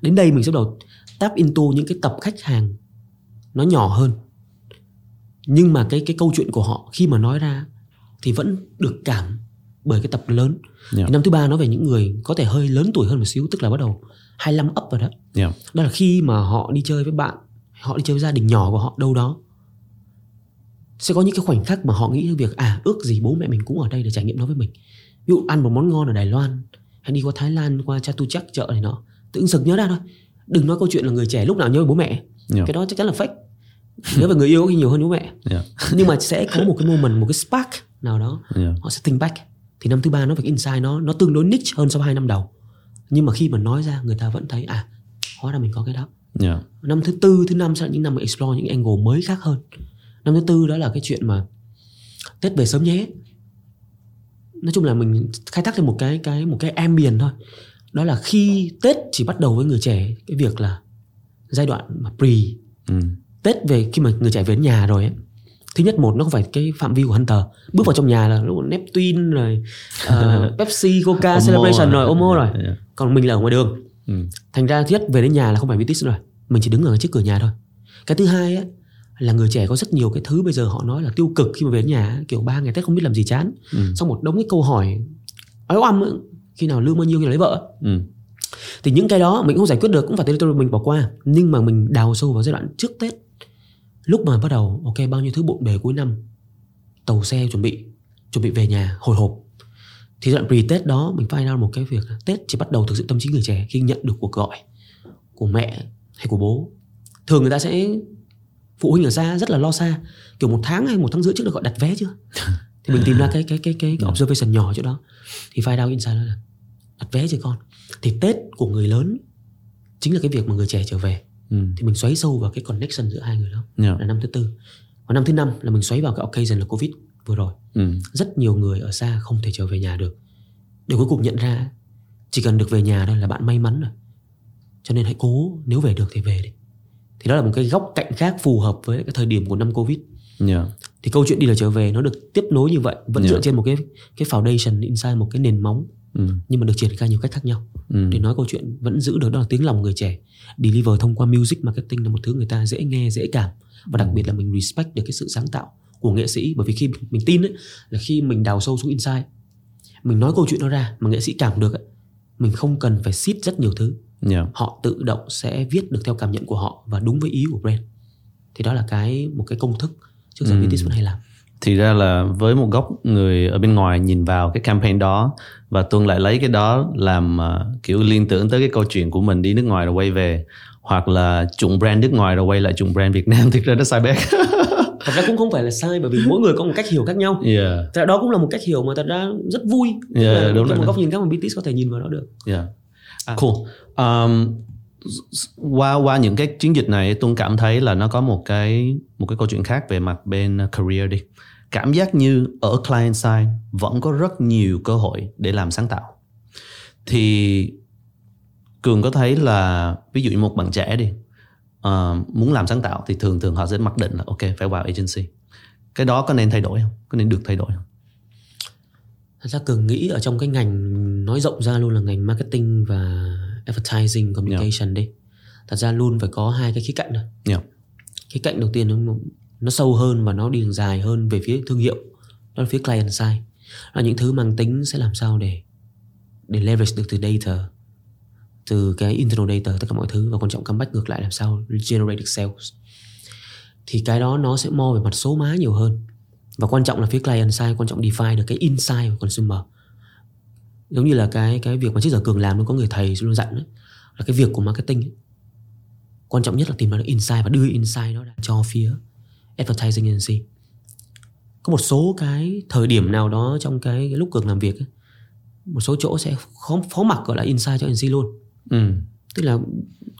Đến đây mình sẽ bắt đầu tap into những cái tập khách hàng nó nhỏ hơn. Nhưng mà cái cái câu chuyện của họ khi mà nói ra thì vẫn được cảm bởi cái tập lớn. Yeah. thì năm thứ ba nói về những người có thể hơi lớn tuổi hơn một xíu tức là bắt đầu 25 up rồi đó. Yeah. đó là khi mà họ đi chơi với bạn họ đi chơi với gia đình nhỏ của họ đâu đó sẽ có những cái khoảnh khắc mà họ nghĩ đến việc à ước gì bố mẹ mình cũng ở đây để trải nghiệm nó với mình. Ví dụ ăn một món ngon ở Đài Loan hay đi qua Thái Lan qua Chatuchak chợ này nọ tự dưng sực nhớ ra thôi. Đừng nói câu chuyện là người trẻ lúc nào nhớ về bố mẹ. Yeah. cái đó chắc chắn là fake. Nhớ về người yêu có khi nhiều hơn bố mẹ. Yeah. nhưng mà sẽ có một cái moment một cái spark nào đó Yeah. họ sẽ think back. Thì năm thứ ba nó về cái insight nó nó tương đối niche hơn so với hai năm đầu. Nhưng mà khi mà nói ra người ta vẫn thấy à hóa ra mình có cái đó. Yeah. năm thứ tư thứ năm sẽ là những năm mà explore những angle mới khác hơn năm thứ tư đó là cái chuyện mà tết về sớm nhé nói chung là mình khai thác thêm một cái cái một cái ambient thôi đó là khi tết chỉ bắt đầu với người trẻ cái việc là giai đoạn mà pre Ừ. tết về khi mà người trẻ về đến nhà rồi ấy thứ nhất một nó không phải cái phạm vi của Hunter bước vào trong nhà là lúc Neptune rồi uh, Pepsi Coca Omo Celebration rồi. Omo rồi Yeah. còn mình là ở ngoài đường Ừ. thành ra thứ nhất về đến nhà là không phải nữa rồi mình chỉ đứng ở trước cửa nhà thôi cái thứ hai á là người trẻ có rất nhiều cái thứ bây giờ họ nói là tiêu cực khi mà về nhà kiểu ba ngày tết không biết làm gì chán. Ừ. xong một đống cái câu hỏi âm á, khi nào lương bao nhiêu khi nào lấy vợ. Ừ. thì những cái đó mình không giải quyết được cũng phải territory mình bỏ qua. Nhưng mà mình đào sâu vào giai đoạn trước tết lúc mà bắt đầu ok bao nhiêu thứ bộn bề cuối năm tàu xe chuẩn bị chuẩn bị về nhà hồi hộp. Thì giai đoạn pre-tết đó mình find out một cái việc Tết chỉ bắt đầu thực sự tâm trí người trẻ khi nhận được cuộc gọi của mẹ hay của bố. Thường người ta sẽ phụ huynh ở xa rất là lo xa. Kiểu một tháng hay một tháng rưỡi trước được gọi đặt vé chưa? Thì mình tìm ra cái cái cái cái, cái observation nhỏ chỗ đó. Thì find out inside là đặt vé cho con? Thì Tết của người lớn chính là cái việc mà người trẻ trở về. Ừ. thì mình xoáy sâu vào cái connection giữa hai người đó. Yeah. là năm thứ tư. Và năm thứ năm là mình xoáy vào cái occasion là covid vừa rồi. Ừ. rất nhiều người ở xa không thể trở về nhà được. Để cuối cùng nhận ra chỉ cần được về nhà thôi là bạn may mắn rồi. Cho nên hãy cố nếu về được thì về đi thì đó là một cái góc cạnh khác phù hợp với cái thời điểm của năm covid Yeah. thì câu chuyện đi là trở về nó được tiếp nối như vậy vẫn Dạ. dựa trên một cái cái foundation inside một cái nền móng Ừ. nhưng mà được triển khai nhiều cách khác nhau Ừ. để nói câu chuyện vẫn giữ được đó là tiếng lòng người trẻ deliver thông qua music marketing là một thứ người ta dễ nghe dễ cảm và đặc biệt là mình respect được cái sự sáng tạo của nghệ sĩ bởi vì khi mình, tin ấy, là khi mình đào sâu xuống inside mình nói câu chuyện đó ra mà nghệ sĩ cảm được ấy, mình không cần phải seed rất nhiều thứ Yeah. họ tự động sẽ viết được theo cảm nhận của họ và đúng với ý của brand. Thì đó là cái một cái công thức trước giờ Ừ. BTS vẫn hay làm. Thì ra là với một góc người ở bên ngoài nhìn vào cái campaign đó và tuân lại lấy cái đó làm ờ, kiểu liên tưởng tới cái câu chuyện của mình đi nước ngoài rồi quay về hoặc là trụng brand nước ngoài rồi quay lại trụng brand Việt Nam thực ra nó sai bét. Thật ra cũng không phải là sai bởi vì mỗi người có một cách hiểu khác nhau. Yeah thật ra đó cũng là một cách hiểu mà thật ra rất vui. Yeah, là đúng rồi. một góc nhìn khác mà BTS có thể nhìn vào đó được. Yeah À. cool. Um, qua qua những cái chiến dịch này tôi cảm thấy là nó có một cái một cái câu chuyện khác về mặt bên uh, career đi. Cảm giác như ở client side vẫn có rất nhiều cơ hội để làm sáng tạo. Thì cường có thấy là ví dụ như một bạn trẻ đi uh, muốn làm sáng tạo thì thường thường họ sẽ mặc định là ok phải vào agency. Cái đó có nên thay đổi không? Có nên được thay đổi không? Thật ra cường nghĩ ở trong cái ngành nói rộng ra luôn là ngành marketing và advertising communication đi. Thật ra luôn phải có hai cái khía cạnh thôi. Yeah. khía cạnh đầu tiên nó nó sâu hơn và nó đi đường dài hơn về phía thương hiệu đó là phía client side. Là những thứ mang tính sẽ làm sao để để leverage được từ data từ cái internal data tất cả mọi thứ và quan trọng comeback ngược lại làm sao generate được sales. Thì cái đó nó sẽ mo về mặt số má nhiều hơn và quan trọng là phía client side quan trọng define được cái insight của consumer giống như là cái cái việc mà trước giờ cường làm nó có người thầy luôn dặn đấy là cái việc của marketing ấy, quan trọng nhất là tìm ra được insight và đưa insight đó ra cho phía advertising agency có một số cái thời điểm nào đó trong cái, cái lúc cường làm việc ấy, một số chỗ sẽ khó, khó mặc gọi là insight cho agency luôn ừ. tức là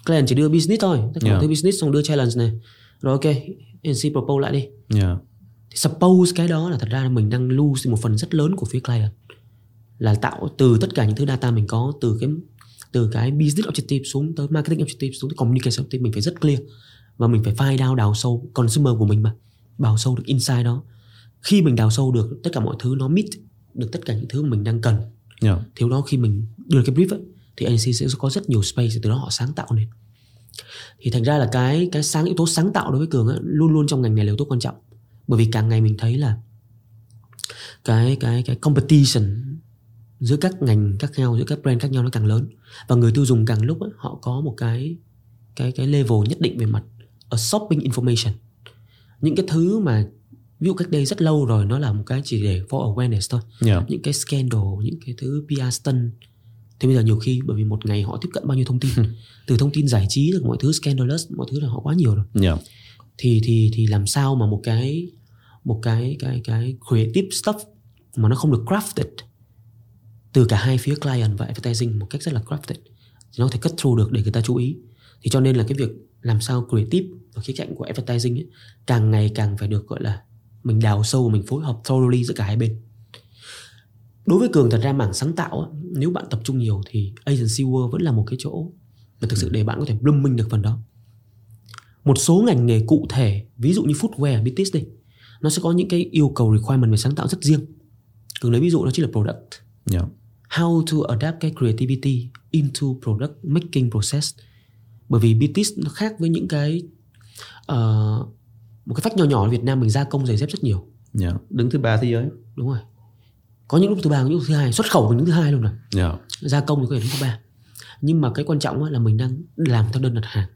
client chỉ đưa business thôi cả Yeah. thứ business xong đưa challenge này rồi ok agency propose lại đi yeah. Thì suppose cái đó là thật ra là mình đang lose một phần rất lớn của phía client. Là tạo từ tất cả những thứ data mình có từ cái từ cái business objective xuống tới marketing objective xuống tới communication objective mình phải rất clear. Và mình phải find out đào sâu consumer của mình mà. Đào sâu được insight đó. Khi mình đào sâu được tất cả mọi thứ nó meet được tất cả những thứ mình đang cần. Yeah. thiếu đó khi mình đưa cái brief ấy, thì agency sẽ có rất nhiều space từ đó họ sáng tạo nên thì thành ra là cái cái sáng yếu tố sáng tạo đối với cường ấy, luôn luôn trong ngành này là yếu tố quan trọng bởi vì càng ngày mình thấy là cái cái cái competition giữa các ngành khác nhau giữa các brand khác nhau nó càng lớn. Và người tiêu dùng càng lúc ấy, họ có một cái cái cái level nhất định về mặt ở shopping information. Những cái thứ mà ví dụ cách đây rất lâu rồi nó là một cái chỉ để for awareness thôi. Yeah. những cái scandal những cái thứ PR stunt. Thì bây giờ nhiều khi bởi vì một ngày họ tiếp cận bao nhiêu thông tin từ thông tin giải trí được mọi thứ scandalous mọi thứ là họ quá nhiều rồi. Yeah. thì thì thì làm sao mà một cái một cái cái cái creative stuff mà nó không được crafted. Từ cả hai phía client và advertising một cách rất là crafted. Thì nó có thể cất through được để người ta chú ý. Thì cho nên là cái việc làm sao creative ở khía cạnh của advertising ấy, càng ngày càng phải được gọi là mình đào sâu và mình phối hợp thoroughly giữa cả hai bên. Đối với cường thật ra mảng sáng tạo á, nếu bạn tập trung nhiều thì agency world vẫn là một cái chỗ mà thực sự để bạn có thể blooming được phần đó. Một số ngành nghề cụ thể ví dụ như footwear BTS đi nó sẽ có những cái yêu cầu requirement về sáng tạo rất riêng. Cường lấy ví dụ đó chính là product. Yeah. how to adapt cái creativity into product making process. Bởi vì BTS nó khác với những cái ờ, một cái phách nhỏ nhỏ ở Việt Nam mình gia công giày dép rất nhiều. Yeah. đứng thứ ba thế giới. Đúng rồi. Có những lúc thứ ba có những lúc thứ hai. Xuất khẩu mình đứng thứ hai luôn rồi. Yeah. gia công thì có thể đứng thứ ba. Nhưng mà cái quan trọng á là mình đang làm theo đơn đặt hàng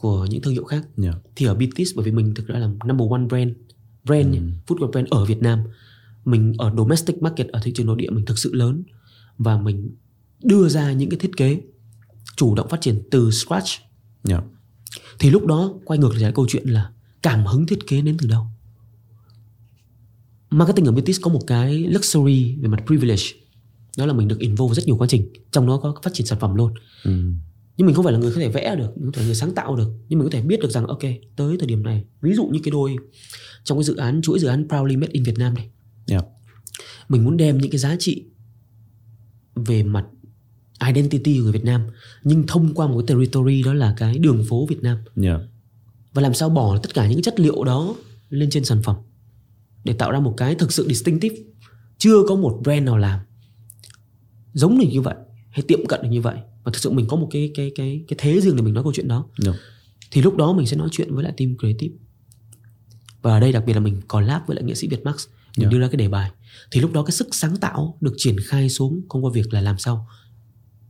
của những thương hiệu khác Yeah. thì ở BTS bởi vì mình thực ra là number one brand brand ừ. footwear brand ở Việt Nam mình ở domestic market ở thị trường nội địa mình thực sự lớn và mình đưa ra những cái thiết kế chủ động phát triển từ scratch yeah. thì lúc đó quay ngược lại câu chuyện là cảm hứng thiết kế đến từ đâu marketing ở British có một cái luxury về mặt privilege đó là mình được involve rất nhiều quá trình trong đó có phát triển sản phẩm luôn ừ. Nhưng mình không phải là người có thể vẽ được mình không phải là người sáng tạo được. Nhưng mình có thể biết được rằng ok tới thời điểm này ví dụ như cái đôi trong cái dự án chuỗi dự án proudly made in Việt Nam này. Yeah. mình muốn đem những cái giá trị về mặt identity của người Việt Nam nhưng thông qua một cái territory đó là cái đường phố Việt Nam. Yeah. và làm sao bỏ tất cả những cái chất liệu đó lên trên sản phẩm để tạo ra một cái thực sự distinctive. Chưa có một brand nào làm giống được như vậy hay tiệm cận được như vậy và thực sự mình có một cái cái cái cái thế riêng để mình nói câu chuyện đó. Yeah. thì lúc đó mình sẽ nói chuyện với lại team creative. Và ở đây đặc biệt là mình collab với lại nghệ sĩ Việt Max mình yeah. đưa ra cái đề bài. Thì lúc đó cái sức sáng tạo được triển khai xuống thông qua việc là làm sao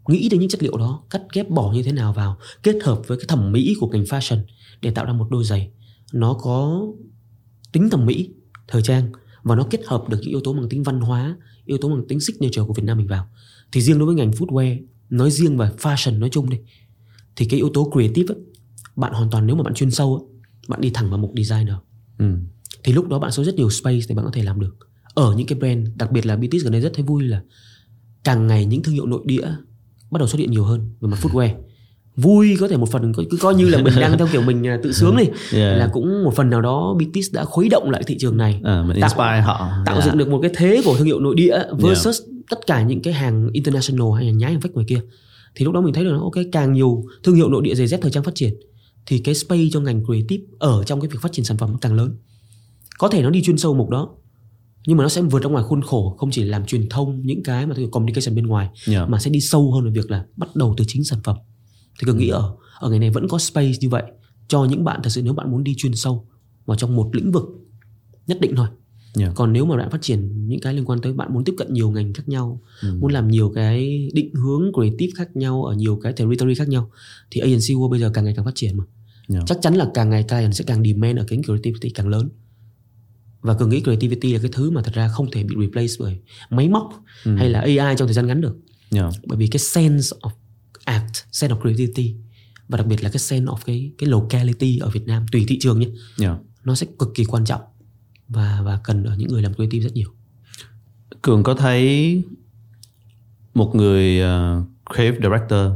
nghĩ đến những chất liệu đó cắt ghép bỏ như thế nào vào kết hợp với cái thẩm mỹ của ngành fashion để tạo ra một đôi giày. Nó có tính thẩm mỹ thời trang và nó kết hợp được những yếu tố bằng tính văn hóa yếu tố bằng tính signature của Việt Nam mình vào. Thì riêng đối với ngành footwear nói riêng và fashion nói chung đi. Thì cái yếu tố creative ấy, bạn hoàn toàn nếu mà bạn chuyên sâu ấy, bạn đi thẳng vào một designer ừ. thì lúc đó bạn có rất nhiều space để bạn có thể làm được. Ở những cái brand đặc biệt là BTS gần đây rất thấy vui là càng ngày những thương hiệu nội địa bắt đầu xuất hiện nhiều hơn về mặt footwear vui có thể một phần cứ coi như là mình đang theo kiểu mình à, tự sướng đi yeah. là cũng một phần nào đó BTS đã khuấy động lại thị trường này à, mình tạo, họ tạo yeah. dựng được một cái thế của thương hiệu nội địa versus yeah. tất cả những cái hàng international hay là nhái hàng fake ngoài kia thì lúc đó mình thấy được ok càng nhiều thương hiệu nội địa giày dép thời trang phát triển thì cái space cho ngành creative ở trong cái việc phát triển sản phẩm càng lớn có thể nó đi chuyên sâu mục đó nhưng mà nó sẽ vượt ra ngoài khuôn khổ không chỉ làm truyền thông những cái mà communication bên ngoài yeah. mà sẽ đi sâu hơn về việc là bắt đầu từ chính sản phẩm thì cường nghĩ ở ở ngày này vẫn có space như vậy cho những bạn thật sự nếu bạn muốn đi chuyên sâu vào trong một lĩnh vực nhất định thôi yeah. còn nếu mà bạn phát triển những cái liên quan tới bạn muốn tiếp cận nhiều ngành khác nhau Ừ. muốn làm nhiều cái định hướng creative khác nhau ở nhiều cái territory khác nhau thì agency world bây giờ càng ngày càng phát triển mà Yeah. chắc chắn là càng ngày client sẽ càng demand ở cái creativity càng lớn và cường nghĩ creativity là cái thứ mà thật ra không thể bị replace bởi máy móc Ừ. hay là AI trong thời gian ngắn được Yeah. bởi vì cái sense of act, sense of creativity và đặc biệt là cái sense of cái cái locality ở Việt Nam tùy thị trường nhé Yeah. nó sẽ cực kỳ quan trọng và và cần ở những người làm creative rất nhiều Cường có thấy một người uh, creative director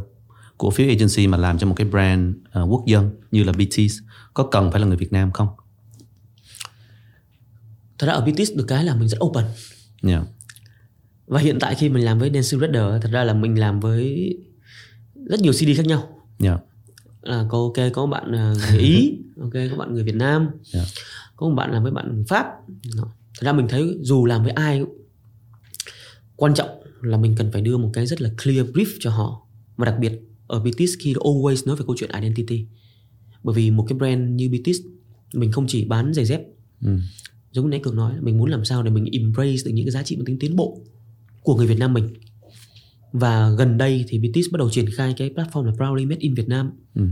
của phía agency mà làm cho một cái brand uh, quốc dân như là BTS có cần phải là người Việt Nam không? thật ra ở BTS được cái là mình rất open Yeah. và hiện tại khi mình làm với Dancing Raider thật ra là mình làm với rất nhiều CD khác nhau Yeah. là có ok có bạn ờ, người Ý ok có bạn người Việt Nam Yeah. có một bạn làm với bạn người Pháp Đó. thật ra mình thấy dù làm với ai quan trọng là mình cần phải đưa một cái rất là clear brief cho họ và đặc biệt ở BTS khi always nói về câu chuyện identity bởi vì một cái brand như BTS mình không chỉ bán giày dép Ừ. giống như nãy cường nói mình muốn làm sao để mình embrace được những cái giá trị mang tính tiến bộ của người Việt Nam mình và gần đây thì BTS bắt đầu triển khai cái platform là Proudly Made in Việt Nam Ừ.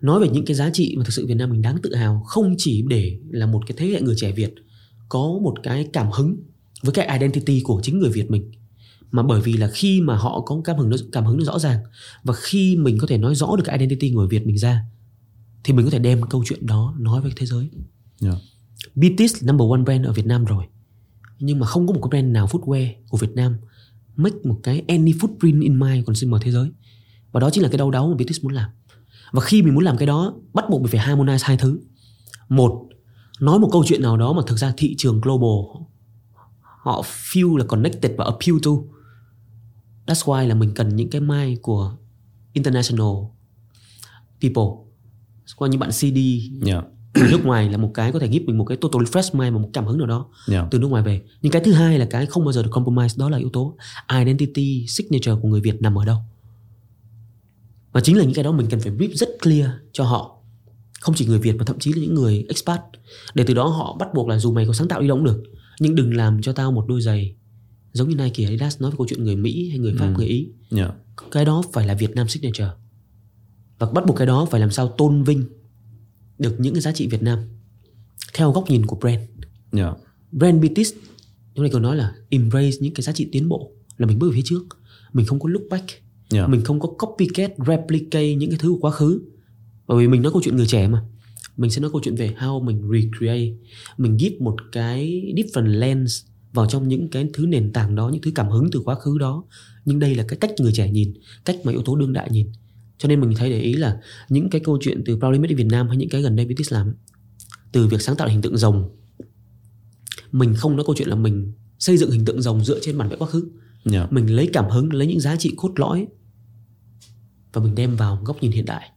nói về những cái giá trị mà thực sự Việt Nam mình đáng tự hào không chỉ để là một cái thế hệ người trẻ Việt có một cái cảm hứng với cái identity của chính người Việt mình mà bởi vì là khi mà họ có cảm hứng nó cảm hứng nó rõ ràng và khi mình có thể nói rõ được cái identity người Việt mình ra thì mình có thể đem câu chuyện đó nói với thế giới Yeah. BTS là number one brand ở Việt Nam rồi nhưng mà không có một cái brand nào footwear của Việt Nam make một cái any footprint in my consumer thế giới. Và đó chính là cái đau đáu mà business muốn làm. Và khi mình muốn làm cái đó, bắt buộc mình phải harmonize hai thứ. Một, nói một câu chuyện nào đó mà thực ra thị trường global họ feel là connected và appeal to. That's why là mình cần những cái mai của international people. Qua những bạn CD Yeah. Dạ từ nước ngoài là một cái có thể give mình một cái total fresh mind và một cảm hứng nào đó Yeah. từ nước ngoài về nhưng cái thứ hai là cái không bao giờ được compromise đó là yếu tố identity signature của người Việt nằm ở đâu và chính là những cái đó mình cần phải brief rất clear cho họ không chỉ người Việt mà thậm chí là những người expat để từ đó họ bắt buộc là dù mày có sáng tạo đi đâu cũng được nhưng đừng làm cho tao một đôi giày giống như Nike Adidas nói về câu chuyện người Mỹ hay người Pháp Ừ. người Ý Yeah. cái đó phải là Việt Nam signature và bắt buộc cái đó phải làm sao tôn vinh được những cái giá trị Việt Nam. Theo góc nhìn của brand. Yeah. brand business chúng này còn nói là embrace những cái giá trị tiến bộ là mình bước về phía trước. Mình không có look back. Yeah. mình không có copycat replicate những cái thứ của quá khứ. Bởi vì mình nói câu chuyện người trẻ mà. Mình sẽ nói câu chuyện về how mình recreate. Mình give một cái different lens vào trong những cái thứ nền tảng đó những thứ cảm hứng từ quá khứ đó. Nhưng đây là cái cách người trẻ nhìn cách mà yếu tố đương đại nhìn cho nên mình thấy để ý là những cái câu chuyện từ Proudly Made in Việt Nam hay những cái gần đây BTS làm từ việc sáng tạo hình tượng rồng mình không nói câu chuyện là mình xây dựng hình tượng rồng dựa trên bản vẽ quá khứ Yeah. mình lấy cảm hứng lấy những giá trị cốt lõi và mình đem vào góc nhìn hiện đại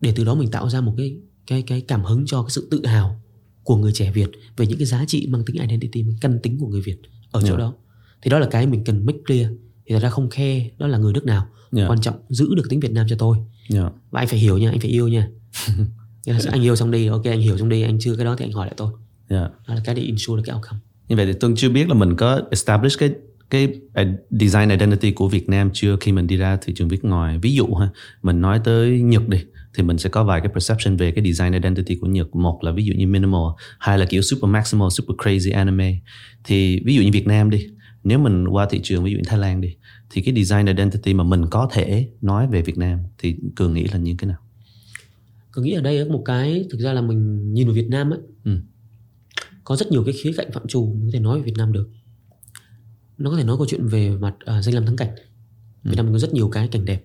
để từ đó mình tạo ra một cái cái cái cảm hứng cho cái sự tự hào của người trẻ Việt về những cái giá trị mang tính identity mang căn tính của người Việt ở chỗ Yeah. đó thì đó là cái mình cần make clear thì thật ra không khe đó là người nước nào Yeah. quan trọng giữ được tính Việt Nam cho tôi Yeah. và anh phải hiểu nha anh phải yêu nha Nghĩa là anh yêu xong đi ok anh hiểu xong đi anh chưa cái đó thì anh hỏi lại tôi Yeah. đó là cái để ensure được cái outcome Như vậy thì Tuân chưa biết là mình có establish cái cái design identity của Việt Nam chưa khi mình đi ra thị trường Việt ngoài. Ví dụ ha, mình nói tới Nhật đi thì mình sẽ có vài cái perception về cái design identity của Nhật. Một là ví dụ như minimal, hai là kiểu super maximal, super crazy anime. Thì ví dụ như Việt Nam đi, nếu mình qua thị trường ví dụ như Thái Lan đi thì cái design identity mà mình có thể nói về Việt Nam thì cường nghĩ là như thế nào? Tôi nghĩ ở đây có một cái thực ra là mình nhìn vào Việt Nam ấy Ừ. có rất nhiều cái khía cạnh phạm trù mình có thể nói về Việt Nam được nó có thể nói câu chuyện về mặt à, danh lam thắng cảnh Việt Nam mình có rất nhiều cái cảnh đẹp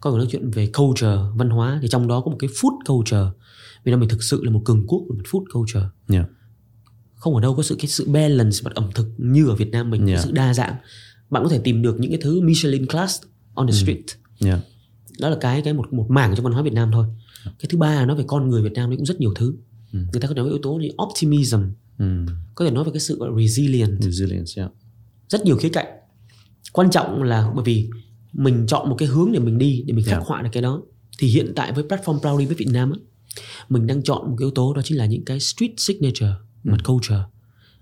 có thể nói chuyện về culture văn hóa thì trong đó có một cái food culture Việt Nam mình thực sự là một cường quốc về mặt food culture Yeah. Không ở đâu có sự cái sự balance mặt ẩm thực như ở Việt Nam mình Yeah. sự đa dạng bạn có thể tìm được những cái thứ Michelin class on the street Yeah. đó là cái cái một một mảng trong văn hóa Việt Nam thôi cái thứ ba là nói về con người Việt Nam đấy cũng rất nhiều thứ Ừ. người ta có nói về yếu tố như optimism Mm. có thể nói về cái sự gọi là resilient Resilience, yeah. rất nhiều khía cạnh quan trọng là bởi vì mình chọn một cái hướng để mình đi để mình khắc Yeah. họa được cái đó thì hiện tại với platform Proudly với Việt Nam á, mình đang chọn một cái yếu tố đó chính là những cái street signature mặt culture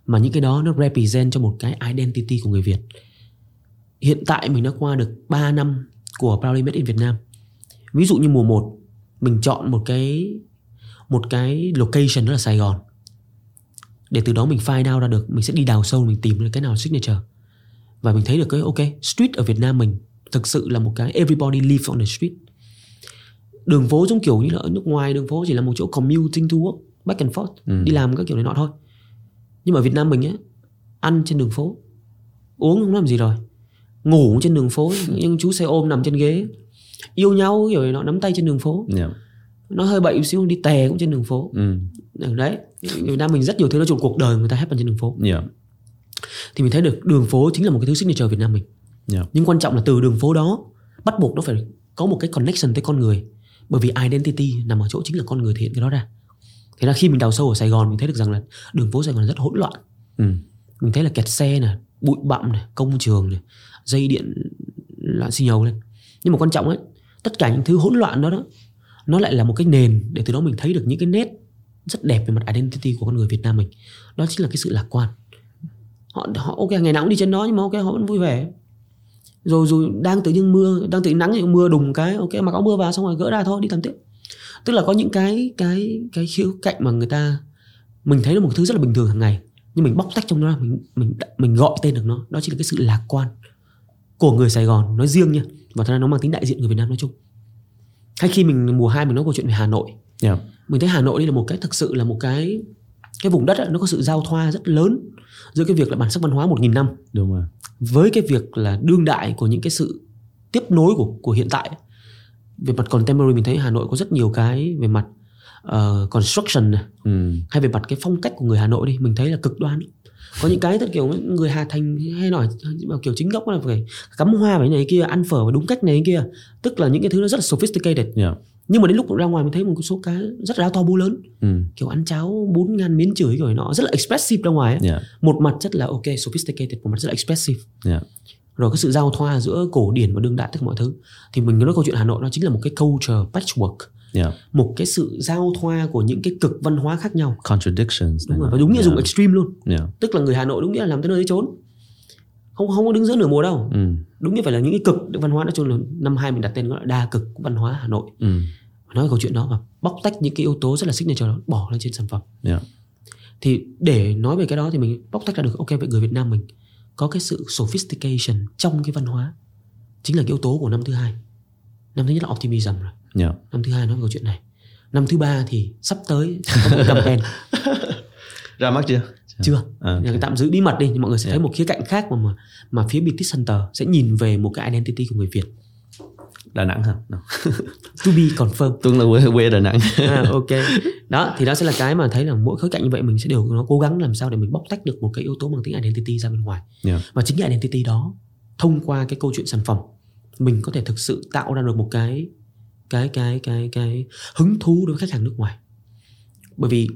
mà những cái đó nó represent cho một cái identity của người Việt. Hiện tại mình đã qua được 3 năm của Proudly Made in Việt Nam. Ví dụ như mùa 1 mình chọn một cái một cái location đó là Sài Gòn. Để từ đó mình find out ra được mình sẽ đi đào sâu mình tìm được cái nào signature. Và mình thấy được cái ok street ở Việt Nam mình thực sự là một cái everybody live on the street. Đường phố giống kiểu như là ở nước ngoài đường phố chỉ là một chỗ commuting to work back and forth Ừ. đi làm các kiểu này nọ thôi nhưng mà ở Việt Nam mình á ăn trên đường phố uống không làm gì rồi ngủ trên đường phố nhưng chú xe ôm nằm trên ghế yêu nhau kiểu nọ nắm tay trên đường phố Yeah. nó hơi bậy một xíu đi tè cũng trên đường phố. Ừ, đấy Việt Nam mình rất nhiều thứ nói chung cuộc đời người ta happen trên đường phố Yeah. thì mình thấy được đường phố chính là một cái thứ signature Việt Nam mình Yeah. nhưng quan trọng là từ đường phố đó bắt buộc nó phải có một cái connection tới con người bởi vì identity nằm ở chỗ chính là con người thể hiện cái đó ra thế là khi mình đào sâu ở Sài Gòn mình thấy được rằng là đường phố Sài Gòn rất hỗn loạn. Mm. mình thấy là kẹt xe này bụi bặm này công trường này dây điện loạn xì nhầu lên. Nhưng mà quan trọng ấy tất cả những thứ hỗn loạn đó đó nó lại là một cái nền để từ đó mình thấy được những cái nét rất đẹp về mặt identity của con người Việt Nam mình. Đó chính là cái sự lạc quan. Họ họ ok ngày nào cũng đi trên đó nhưng mà ok họ vẫn vui vẻ. Rồi rồi đang tự nhiên mưa đang tự nhiên nắng thì mưa đùng cái ok mặc áo mưa vào xong rồi gỡ ra thôi đi làm tiếp tức là có những cái cái cái khía cạnh mà người ta mình thấy là một thứ rất là bình thường hàng ngày nhưng mình bóc tách trong đó ra, mình mình mình gọi tên được nó. Đó chính là cái sự lạc quan của người Sài Gòn nói riêng nha và thật ra nó mang tính đại diện người Việt Nam nói chung. Hay khi mình mùa 2 mình nói câu chuyện về Hà Nội. Yeah. mình thấy Hà Nội đây là một cái thực sự là một cái cái vùng đất ấy, nó có sự giao thoa rất lớn giữa cái việc là bản sắc văn hóa 1.000 năm. Đúng rồi. với cái việc là đương đại của những cái sự tiếp nối của của hiện tại về mặt contemporary mình thấy Hà Nội có rất nhiều cái về mặt uh, construction này, Mm. hay về mặt cái phong cách của người Hà Nội đi mình thấy là cực đoan có những cái thật kiểu người Hà Thành hay nói kiểu chính gốc là phải cắm hoa với này kia ăn phở với đúng cách này kia tức là những cái thứ nó rất là sophisticated Yeah. nhưng mà đến lúc ra ngoài mình thấy một số cái rất là to bú lớn Mm. kiểu ăn cháo bún ngàn miến chửi rồi nó rất là expressive ra ngoài ấy. Yeah. một mặt rất là ok sophisticated một mặt rất là expressive Yeah. Rồi cái sự giao thoa giữa cổ điển và đương đại tất cả mọi thứ thì mình nói câu chuyện Hà Nội nó chính là một cái culture patchwork Yeah. một cái sự giao thoa của những cái cực văn hóa khác nhau Contradictions. đúng rồi và đúng nghĩa dùng Yeah. extreme luôn Yeah. tức là người Hà Nội đúng nghĩa là làm tới nơi tới chốn không không có đứng giữa nửa mùa đâu Mm. đúng nghĩa phải là những cái cực văn hóa nói chung là năm hai mình đặt tên gọi là đa cực văn hóa Hà Nội Mm. nói câu chuyện đó và bóc tách những cái yếu tố rất là signature đó bỏ lên trên sản phẩm Yeah. thì để nói về cái đó thì mình bóc tách ra được ok vậy người Việt Nam mình có cái sự sophistication trong cái văn hóa. Chính là cái yếu tố của năm thứ hai. Năm thứ nhất là optimism rồi. Yeah. năm thứ hai nói về câu chuyện này. Năm thứ ba thì sắp tới có một campaign. Ra mắt chưa? Chưa. À, okay. tạm giữ bí mật đi nhưng mọi người sẽ thấy Yeah. một khía cạnh khác mà mà, mà phía British Center sẽ nhìn về một cái identity của người Việt Đà Nẵng hả? No. to be confirmed. Tuấn là quê, quê Đà Nẵng. À, ok. Đó thì đó sẽ là cái mà thấy là mỗi khía cạnh như vậy mình sẽ đều nó cố gắng làm sao để mình bóc tách được một cái yếu tố mang tính identity ra bên ngoài. Yeah. và chính cái identity đó thông qua cái câu chuyện sản phẩm mình có thể thực sự tạo ra được một cái cái cái cái cái hứng thú đối với khách hàng nước ngoài. Bởi vì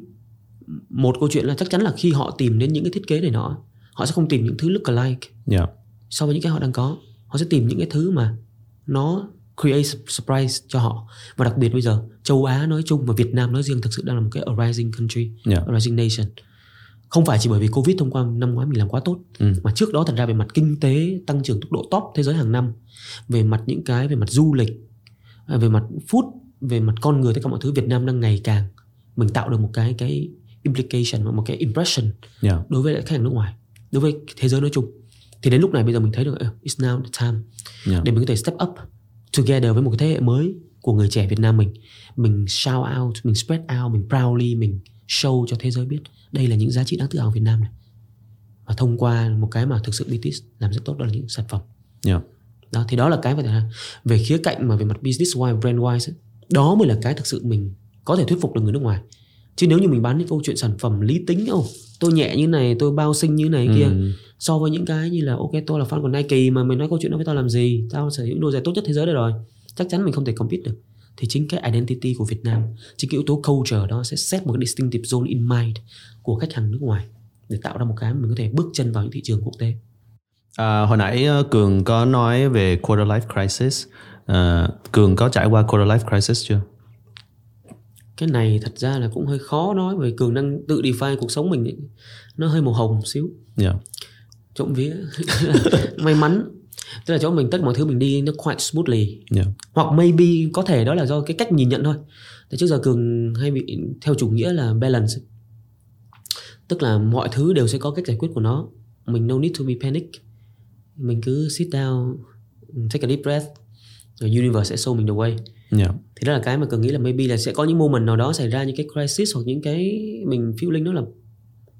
một câu chuyện là chắc chắn là khi họ tìm đến những cái thiết kế này nọ họ sẽ không tìm những thứ look alike. Yeah. so với những cái họ đang có họ sẽ tìm những cái thứ mà nó create surprise cho họ và đặc biệt bây giờ châu Á nói chung và Việt Nam nói riêng thực sự đang là một cái arising country Yeah. arising nation không phải chỉ bởi vì Covid thông qua năm ngoái mình làm quá tốt Ừ. mà trước đó thật ra về mặt kinh tế tăng trưởng tốc độ top thế giới hàng năm về mặt những cái về mặt du lịch à, về mặt food về mặt con người tất cả mọi thứ Việt Nam đang ngày càng mình tạo được một cái cái implication một cái impression Yeah. đối với lại khách hàng nước ngoài đối với thế giới nói chung thì đến lúc này bây giờ mình thấy được "Ờ, it's now the time Yeah. để mình có thể step up together với một cái thế hệ mới của người trẻ Việt Nam mình. Mình shout out mình spread out mình proudly mình show cho thế giới biết đây là những giá trị đáng tự hào của Việt Nam này. Và thông qua một cái mà thực sự BTS làm rất tốt đó là những sản phẩm. Yeah. đó thì đó là cái là về khía cạnh mà về mặt business wise brand wise đó mới là cái thực sự mình có thể thuyết phục được người nước ngoài chứ nếu như mình bán những câu chuyện sản phẩm lý tính ô tôi nhẹ như này tôi bao sinh như này kia Ừ. so với những cái như là ok tôi là fan của Nike mà mày nói câu chuyện đó với tao làm gì tao sở hữu đôi giày tốt nhất thế giới đây rồi chắc chắn mình không thể compete được thì chính cái identity của Việt Nam chính cái yếu tố culture đó sẽ set một cái distinctive zone in mind của khách hàng nước ngoài để tạo ra một cái mình có thể bước chân vào những thị trường quốc tế À, hồi nãy ờ, Cường có nói về quarter life crisis. À, Cường có trải qua quarter life crisis chưa? Cái này thật ra là cũng hơi khó nói bởi vì cường đang tự define cuộc sống mình ấy. nó hơi màu hồng một xíu. Yeah. trộm vía. May mắn. Tức là chỗ mình tất mọi thứ mình đi nó quite smoothly. Yeah. hoặc maybe có thể đó là do cái cách nhìn nhận thôi. Tại trước giờ cường hay bị theo chủ nghĩa là balance. Tức là mọi thứ đều sẽ có cách giải quyết của nó. Mình no need to be panic. Mình cứ sit down take a deep breath. Rồi universe sẽ show mình the way Yeah. thì đó là cái mà cường nghĩ là maybe là sẽ có những moment nào đó xảy ra những cái crisis hoặc những cái mình feeling nó là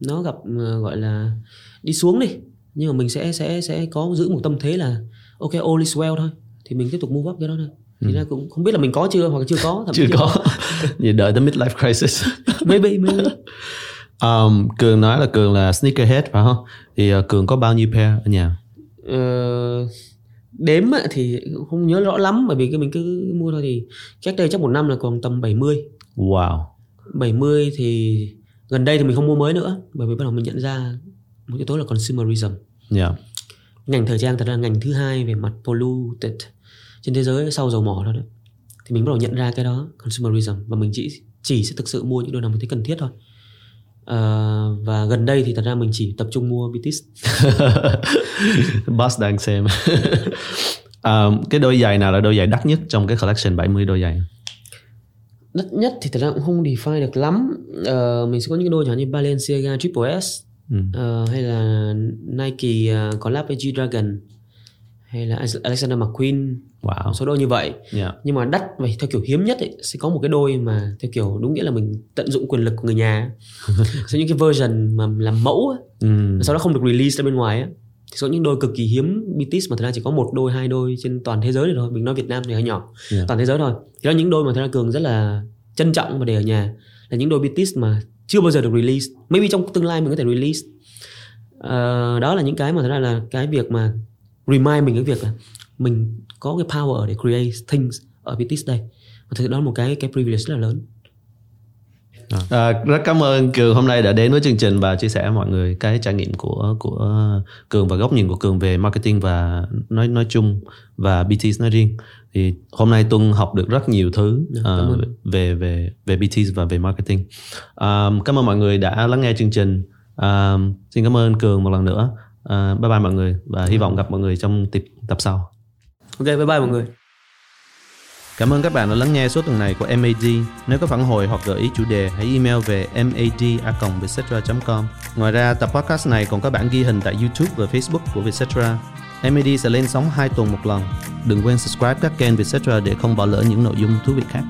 nó gặp ờ, gọi là đi xuống đi nhưng mà mình sẽ sẽ sẽ có giữ một tâm thế là ok all is well thôi thì mình tiếp tục move up cái đó thôi thì ra cũng không biết là mình có chưa hoặc chưa có thậm Chưa chí có. Vậy đợi tới midlife crisis. maybe maybe Um, Cường nói là Cường là sneakerhead phải không? Thì ờ, Cường có bao nhiêu pair ở nhà? Ờ, đếm thì không nhớ rõ lắm bởi vì cái mình cứ mua thôi thì cách đây chắc một năm là còn tầm 70 Wow. 70 thì gần đây thì mình không mua mới nữa bởi vì bắt đầu mình nhận ra một yếu tố là consumerism Yeah. ngành thời trang thật ra là ngành thứ hai về mặt polluted trên thế giới sau dầu mỏ đó, đó thì mình bắt đầu nhận ra cái đó consumerism và mình chỉ chỉ sẽ thực sự mua những đôi nào mình thấy cần thiết thôi Ờ, và gần đây thì thật ra mình chỉ tập trung mua BTS Boss đang xem. um, cái đôi giày nào là đôi giày đắt nhất trong cái collection 70 đôi giày? đắt nhất thì thật ra cũng không define được lắm Ờ, mình sẽ có những đôi chẳng như Balenciaga Triple S Ừ. Ờ, hay là Nike uh, collab với G-Dragon hay là Alexander McQueen Wow. số đôi như vậy Yeah. nhưng mà đắt vậy theo kiểu hiếm nhất ấy, sẽ có một cái đôi mà theo kiểu đúng nghĩa là mình tận dụng quyền lực của người nhà sẽ những cái version mà làm mẫu ấy, Ừ. sau đó không được release ra bên ngoài ấy. thì có những đôi cực kỳ hiếm BTS mà thật ra chỉ có một đôi hai đôi trên toàn thế giới này thôi mình nói Việt Nam thì hơi nhỏ Yeah. toàn thế giới thôi thì đó là những đôi mà thật ra cường rất là trân trọng và để ở nhà là những đôi BTS mà chưa bao giờ được release maybe trong tương lai mình có thể release Ờ, đó là những cái mà thật ra là cái việc mà remind mình cái việc là mình có cái power để create things ở BTS đây và thực đó là một cái cái privilege rất là lớn À, rất cảm ơn Cường hôm nay đã đến với chương trình và chia sẻ với mọi người cái trải nghiệm của của Cường và góc nhìn của Cường về marketing và nói nói chung và BTS nói riêng. Thì hôm nay Tuân học được rất nhiều thứ ơn. về về về BTS và về marketing. Um, cảm ơn mọi người đã lắng nghe chương trình. Um, xin cảm ơn Cường một lần nữa. Uh, bye bye mọi người và hy vọng gặp mọi người trong tập tập sau. ok bye bye mọi người Cảm ơn các bạn đã lắng nghe số tuần này của MAD. Nếu có phản hồi hoặc gợi ý chủ đề, hãy email về mad@vietcetera.com. Ngoài ra, tập podcast này còn có bản ghi hình tại YouTube và Facebook của Vietcetera. MAD sẽ lên sóng 2 tuần một lần. Đừng quên subscribe các kênh Vietcetera để không bỏ lỡ những nội dung thú vị khác.